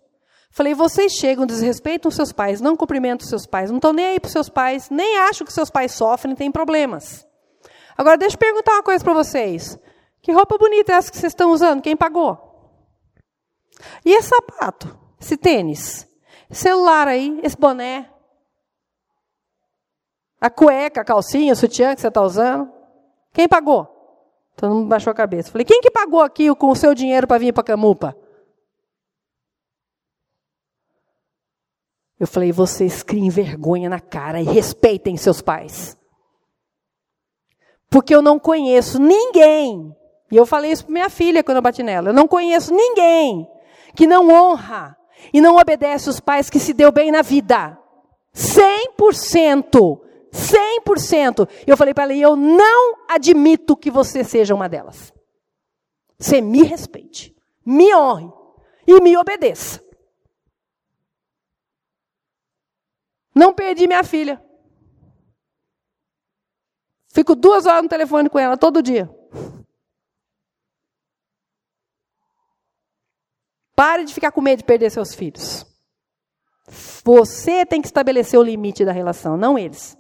Falei, vocês chegam, desrespeitam seus pais, não cumprimentam seus pais, não estão nem aí para seus pais, nem acham que seus pais sofrem, têm problemas. Agora, deixa eu perguntar uma coisa para vocês. Que roupa bonita é essa que vocês estão usando? Quem pagou? E esse sapato? Esse tênis? Celular aí, esse boné. A cueca, a calcinha, o sutiã que você está usando. Quem pagou? Todo mundo baixou a cabeça. Falei, quem que pagou aqui com o seu dinheiro para vir para Camupa? Eu falei, vocês criem vergonha na cara e respeitem seus pais. Porque eu não conheço ninguém, e eu falei isso para minha filha quando eu bati nela, eu não conheço ninguém que não honra e não obedece os pais que se deu bem na vida. 100%. 100%. Eu falei para ela, eu não admito que você seja uma delas. Você me respeite, me honre e me obedeça. Não perdi minha filha. Fico duas horas no telefone com ela todo dia. Pare de ficar com medo de perder seus filhos. Você tem que estabelecer o limite da relação, não eles.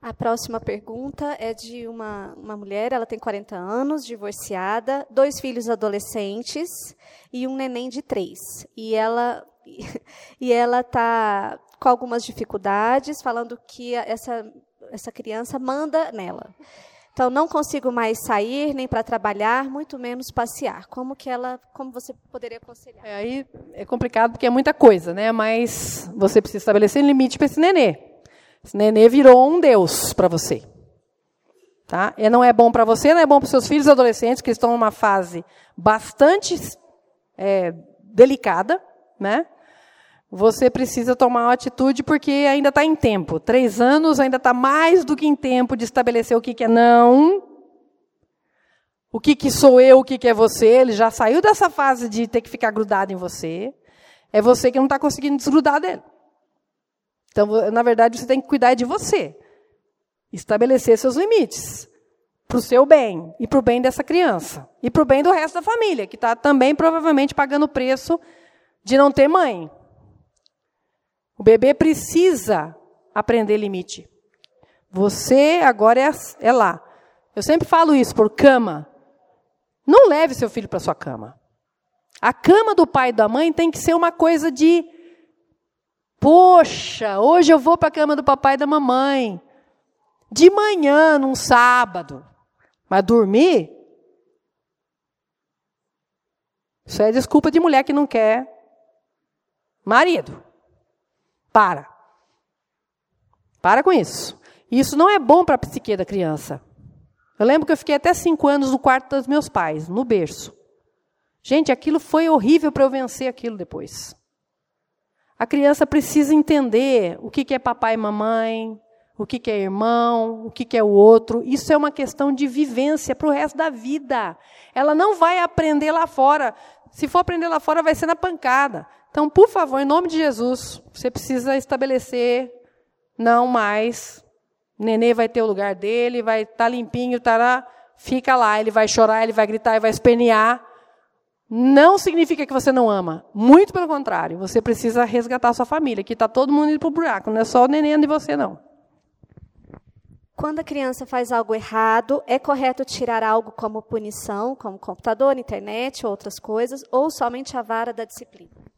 A próxima pergunta é de uma, uma mulher, ela tem 40 anos, divorciada, dois filhos adolescentes e um neném de três. E ela e ela está com algumas dificuldades, falando que essa, essa criança manda nela. Então não consigo mais sair nem para trabalhar, muito menos passear. Como que ela, como você poderia aconselhar? É, aí é complicado porque é muita coisa, né? Mas você precisa estabelecer um limite para esse nenê. Esse nenê virou um Deus para você. Tá? E não é bom para você, não é bom para seus filhos adolescentes, que estão numa fase bastante é, delicada. Né? Você precisa tomar uma atitude porque ainda está em tempo. Três anos ainda está mais do que em tempo de estabelecer o que, que é não, o que, que sou eu, o que, que é você. Ele já saiu dessa fase de ter que ficar grudado em você. É você que não está conseguindo desgrudar dele. Então, na verdade, você tem que cuidar de você. Estabelecer seus limites. Para o seu bem e para o bem dessa criança. E para o bem do resto da família, que está também provavelmente pagando o preço de não ter mãe. O bebê precisa aprender limite. Você agora é, é lá. Eu sempre falo isso por cama. Não leve seu filho para sua cama. A cama do pai e da mãe tem que ser uma coisa de Poxa, hoje eu vou para a cama do papai e da mamãe. De manhã, num sábado. Mas dormir? Isso é desculpa de mulher que não quer marido. Para. Para com isso. Isso não é bom para a psique da criança. Eu lembro que eu fiquei até cinco anos no quarto dos meus pais, no berço. Gente, aquilo foi horrível para eu vencer aquilo depois. A criança precisa entender o que é papai e mamãe, o que é irmão, o que é o outro. Isso é uma questão de vivência para o resto da vida. Ela não vai aprender lá fora. Se for aprender lá fora, vai ser na pancada. Então, por favor, em nome de Jesus, você precisa estabelecer não mais. Nenê vai ter o lugar dele, vai estar tá limpinho, tará, fica lá. Ele vai chorar, ele vai gritar, ele vai espernear não significa que você não ama. Muito pelo contrário, você precisa resgatar a sua família, que está todo mundo indo para o buraco, não é só o neném de você, não. Quando a criança faz algo errado, é correto tirar algo como punição, como computador, internet, outras coisas, ou somente a vara da disciplina?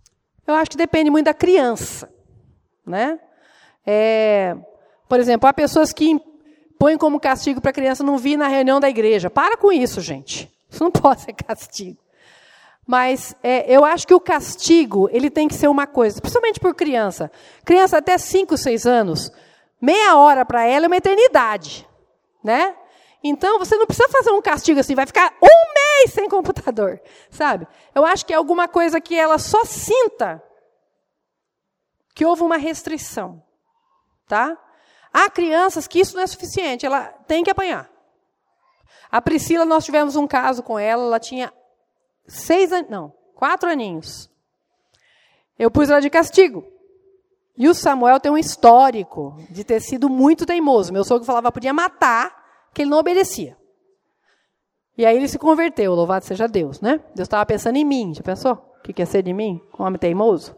Eu acho que depende muito da criança. Né? É, por exemplo, há pessoas que põem como castigo para a criança não vir na reunião da igreja. Para com isso, gente. Isso não pode ser castigo. Mas é, eu acho que o castigo ele tem que ser uma coisa, principalmente por criança. Criança até 5, 6 anos, meia hora para ela é uma eternidade. Né? Então, você não precisa fazer um castigo assim, vai ficar um sem computador, sabe? Eu acho que é alguma coisa que ela só sinta que houve uma restrição, tá? Há crianças que isso não é suficiente, ela tem que apanhar. A Priscila, nós tivemos um caso com ela, ela tinha seis anos, não, quatro aninhos. Eu pus ela de castigo. E o Samuel tem um histórico de ter sido muito teimoso. Meu sogro falava podia matar, que ele não obedecia. E aí ele se converteu, louvado seja Deus, né? Deus estava pensando em mim, já pensou? O que quer ser de mim? Um homem teimoso?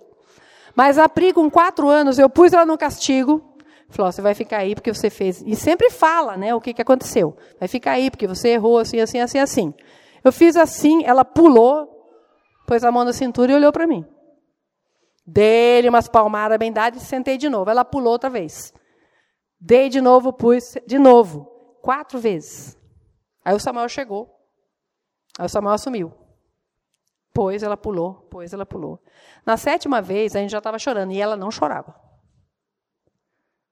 Mas a Pri, com quatro anos, eu pus ela no castigo. Falou, você vai ficar aí porque você fez. E sempre fala, né, o que, que aconteceu. Vai ficar aí porque você errou assim, assim, assim, assim. Eu fiz assim, ela pulou, pôs a mão na cintura e olhou para mim. Dei-lhe umas palmadas bem dadas e sentei de novo. Ela pulou outra vez. Dei de novo, pus de novo. Quatro vezes. Aí o Samuel chegou. Aí o Samuel assumiu. Pois ela pulou, pois ela pulou. Na sétima vez, a gente já estava chorando e ela não chorava.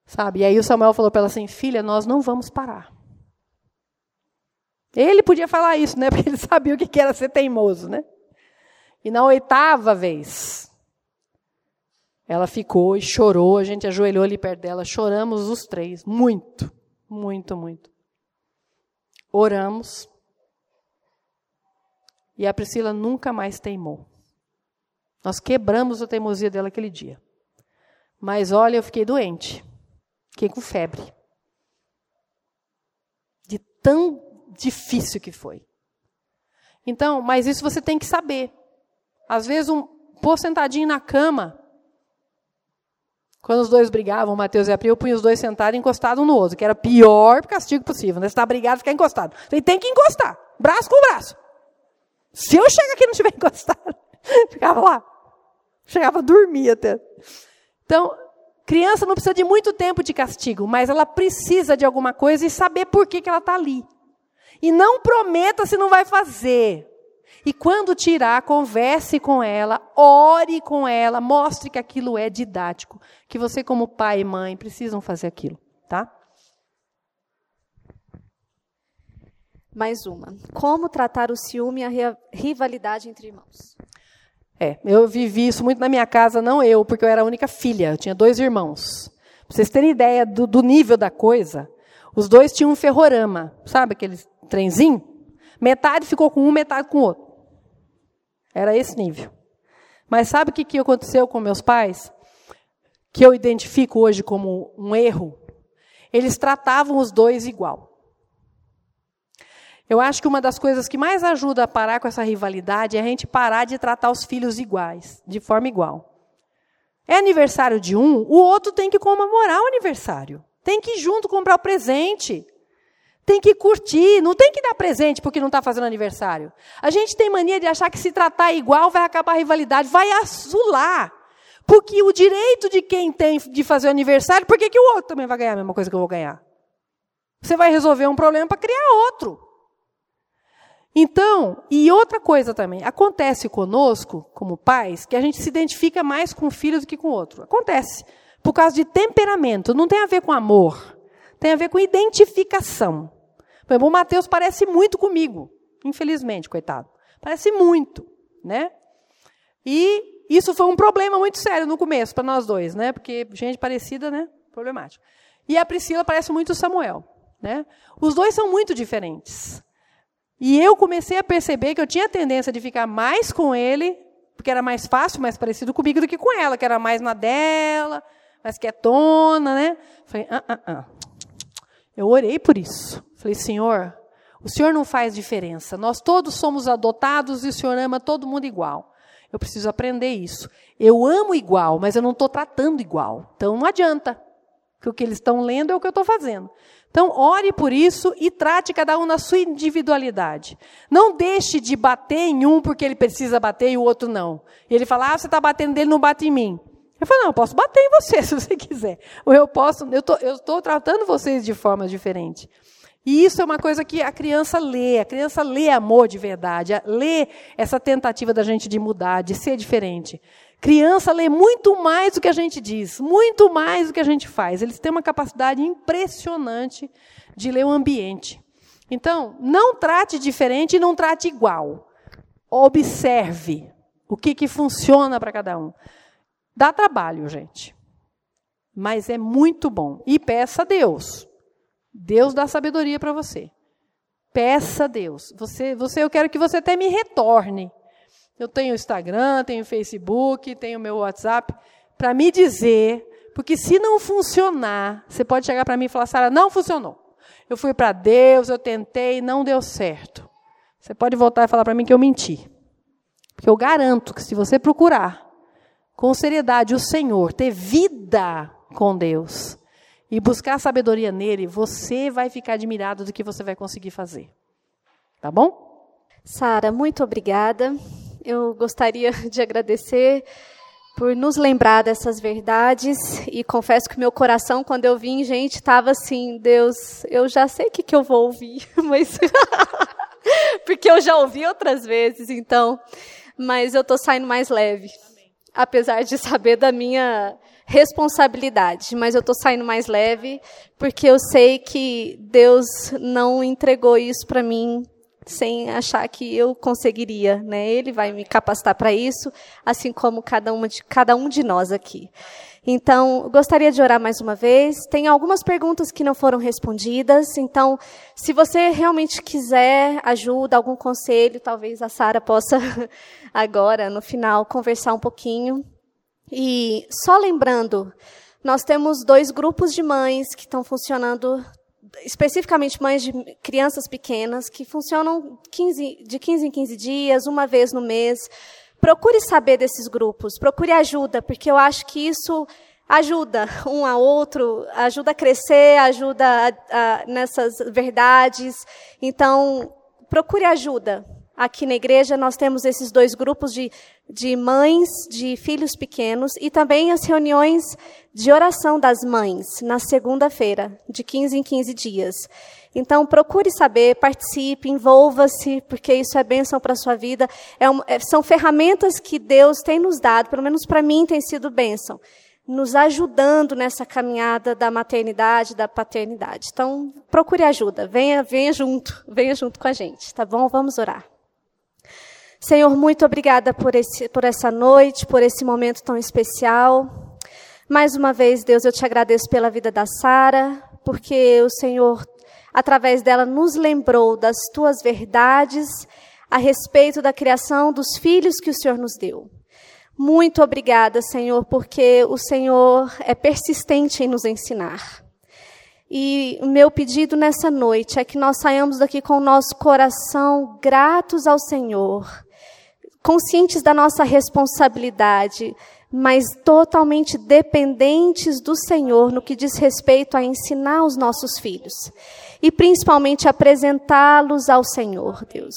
Sabe? E aí o Samuel falou para ela assim: Filha, nós não vamos parar. Ele podia falar isso, né? Porque ele sabia o que era ser teimoso, né? E na oitava vez, ela ficou e chorou, a gente ajoelhou ali perto dela, choramos os três, muito, muito, muito. Oramos. E a Priscila nunca mais teimou. Nós quebramos a teimosia dela aquele dia. Mas olha, eu fiquei doente. Fiquei com febre. De tão difícil que foi. Então, mas isso você tem que saber. Às vezes, um pôr sentadinho na cama. Quando os dois brigavam, Mateus e April, eu punha os dois sentados encostados um no outro, que era pior castigo possível. Né? Você está brigado, ficar encostado. Você tem que encostar, braço com braço. Se eu chegar aqui e não estiver encostado, ficava lá. Chegava a dormir até. Então, criança não precisa de muito tempo de castigo, mas ela precisa de alguma coisa e saber por que, que ela está ali. E não prometa se não vai fazer. E quando tirar, converse com ela, ore com ela, mostre que aquilo é didático, que você como pai e mãe precisam fazer aquilo, tá? Mais uma. Como tratar o ciúme e a rivalidade entre irmãos? É, eu vivi isso muito na minha casa, não eu, porque eu era a única filha, eu tinha dois irmãos. Pra vocês terem ideia do, do nível da coisa, os dois tinham um ferrorama, sabe aquele trenzinho? Metade ficou com um, metade com o outro. Era esse nível. Mas sabe o que, que aconteceu com meus pais? Que eu identifico hoje como um erro? Eles tratavam os dois igual. Eu acho que uma das coisas que mais ajuda a parar com essa rivalidade é a gente parar de tratar os filhos iguais, de forma igual. É aniversário de um, o outro tem que comemorar o aniversário. Tem que ir junto comprar o presente. Tem que curtir, não tem que dar presente porque não está fazendo aniversário. A gente tem mania de achar que se tratar igual vai acabar a rivalidade, vai azular. Porque o direito de quem tem de fazer o aniversário, por que, que o outro também vai ganhar a mesma coisa que eu vou ganhar? Você vai resolver um problema para criar outro. Então, e outra coisa também, acontece conosco, como pais, que a gente se identifica mais com um filho do que com o outro. Acontece. Por causa de temperamento. Não tem a ver com amor. Tem a ver com identificação. Por exemplo, o Mateus parece muito comigo. Infelizmente, coitado. Parece muito, né? E isso foi um problema muito sério no começo para nós dois, né? Porque gente parecida, né? Problemático. E a Priscila parece muito o Samuel, né? Os dois são muito diferentes. E eu comecei a perceber que eu tinha tendência de ficar mais com ele, porque era mais fácil, mais parecido comigo do que com ela, que era mais na dela, mais quietona, né? Falei, ah, ah, ah. Eu orei por isso. Falei, Senhor, o Senhor não faz diferença. Nós todos somos adotados e o Senhor ama todo mundo igual. Eu preciso aprender isso. Eu amo igual, mas eu não estou tratando igual. Então não adianta. Que o que eles estão lendo é o que eu estou fazendo. Então, ore por isso e trate cada um na sua individualidade. Não deixe de bater em um porque ele precisa bater e o outro não. E ele fala, ah, você está batendo dele, não bate em mim. Eu falo, não, eu posso bater em você se você quiser. Ou eu posso, eu tô, estou tratando vocês de forma diferente. E isso é uma coisa que a criança lê, a criança lê amor de verdade, lê essa tentativa da gente de mudar, de ser diferente. Criança lê muito mais do que a gente diz, muito mais do que a gente faz. Eles têm uma capacidade impressionante de ler o ambiente. Então, não trate diferente e não trate igual. Observe o que, que funciona para cada um. Dá trabalho, gente. Mas é muito bom. E peça a Deus. Deus dá sabedoria para você. Peça a Deus. Você, você, eu quero que você até me retorne eu tenho Instagram, tenho Facebook, tenho meu WhatsApp, para me dizer, porque se não funcionar, você pode chegar para mim e falar, Sara, não funcionou. Eu fui para Deus, eu tentei, não deu certo. Você pode voltar e falar para mim que eu menti. Porque eu garanto que se você procurar com seriedade o Senhor, ter vida com Deus e buscar sabedoria nele, você vai ficar admirado do que você vai conseguir fazer. Tá bom? Sara, muito obrigada eu gostaria de agradecer por nos lembrar dessas verdades. E confesso que meu coração, quando eu vim, gente, estava assim: Deus, eu já sei o que, que eu vou ouvir, mas. Porque eu já ouvi outras vezes, então. Mas eu estou saindo mais leve. Apesar de saber da minha responsabilidade, mas eu estou saindo mais leve, porque eu sei que Deus não entregou isso para mim sem achar que eu conseguiria, né? Ele vai me capacitar para isso, assim como cada uma de cada um de nós aqui. Então, gostaria de orar mais uma vez. Tem algumas perguntas que não foram respondidas. Então, se você realmente quiser ajuda, algum conselho, talvez a Sara possa agora, no final, conversar um pouquinho. E só lembrando, nós temos dois grupos de mães que estão funcionando especificamente mães de crianças pequenas, que funcionam 15, de 15 em 15 dias, uma vez no mês. Procure saber desses grupos, procure ajuda, porque eu acho que isso ajuda um ao outro, ajuda a crescer, ajuda a, a, nessas verdades. Então, procure ajuda. Aqui na igreja nós temos esses dois grupos de, de mães de filhos pequenos e também as reuniões de oração das mães, na segunda-feira, de 15 em 15 dias. Então, procure saber, participe, envolva-se, porque isso é bênção para a sua vida. É um, é, são ferramentas que Deus tem nos dado, pelo menos para mim tem sido bênção, nos ajudando nessa caminhada da maternidade, da paternidade. Então, procure ajuda, venha, venha junto, venha junto com a gente, tá bom? Vamos orar. Senhor, muito obrigada por, esse, por essa noite, por esse momento tão especial. Mais uma vez, Deus, eu te agradeço pela vida da Sara, porque o Senhor, através dela, nos lembrou das tuas verdades a respeito da criação dos filhos que o Senhor nos deu. Muito obrigada, Senhor, porque o Senhor é persistente em nos ensinar. E o meu pedido nessa noite é que nós saiamos daqui com o nosso coração gratos ao Senhor, conscientes da nossa responsabilidade, mas totalmente dependentes do Senhor no que diz respeito a ensinar os nossos filhos e principalmente apresentá-los ao Senhor, Deus.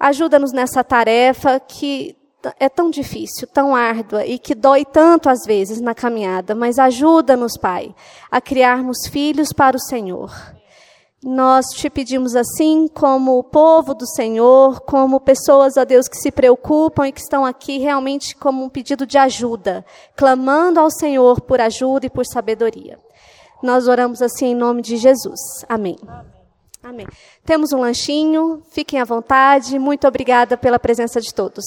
Ajuda-nos nessa tarefa que é tão difícil, tão árdua e que dói tanto às vezes na caminhada, mas ajuda-nos, Pai, a criarmos filhos para o Senhor. Nós te pedimos assim, como povo do Senhor, como pessoas, a Deus, que se preocupam e que estão aqui realmente como um pedido de ajuda, clamando ao Senhor por ajuda e por sabedoria. Nós oramos assim em nome de Jesus. Amém. Amém. Temos um lanchinho, fiquem à vontade. Muito obrigada pela presença de todos.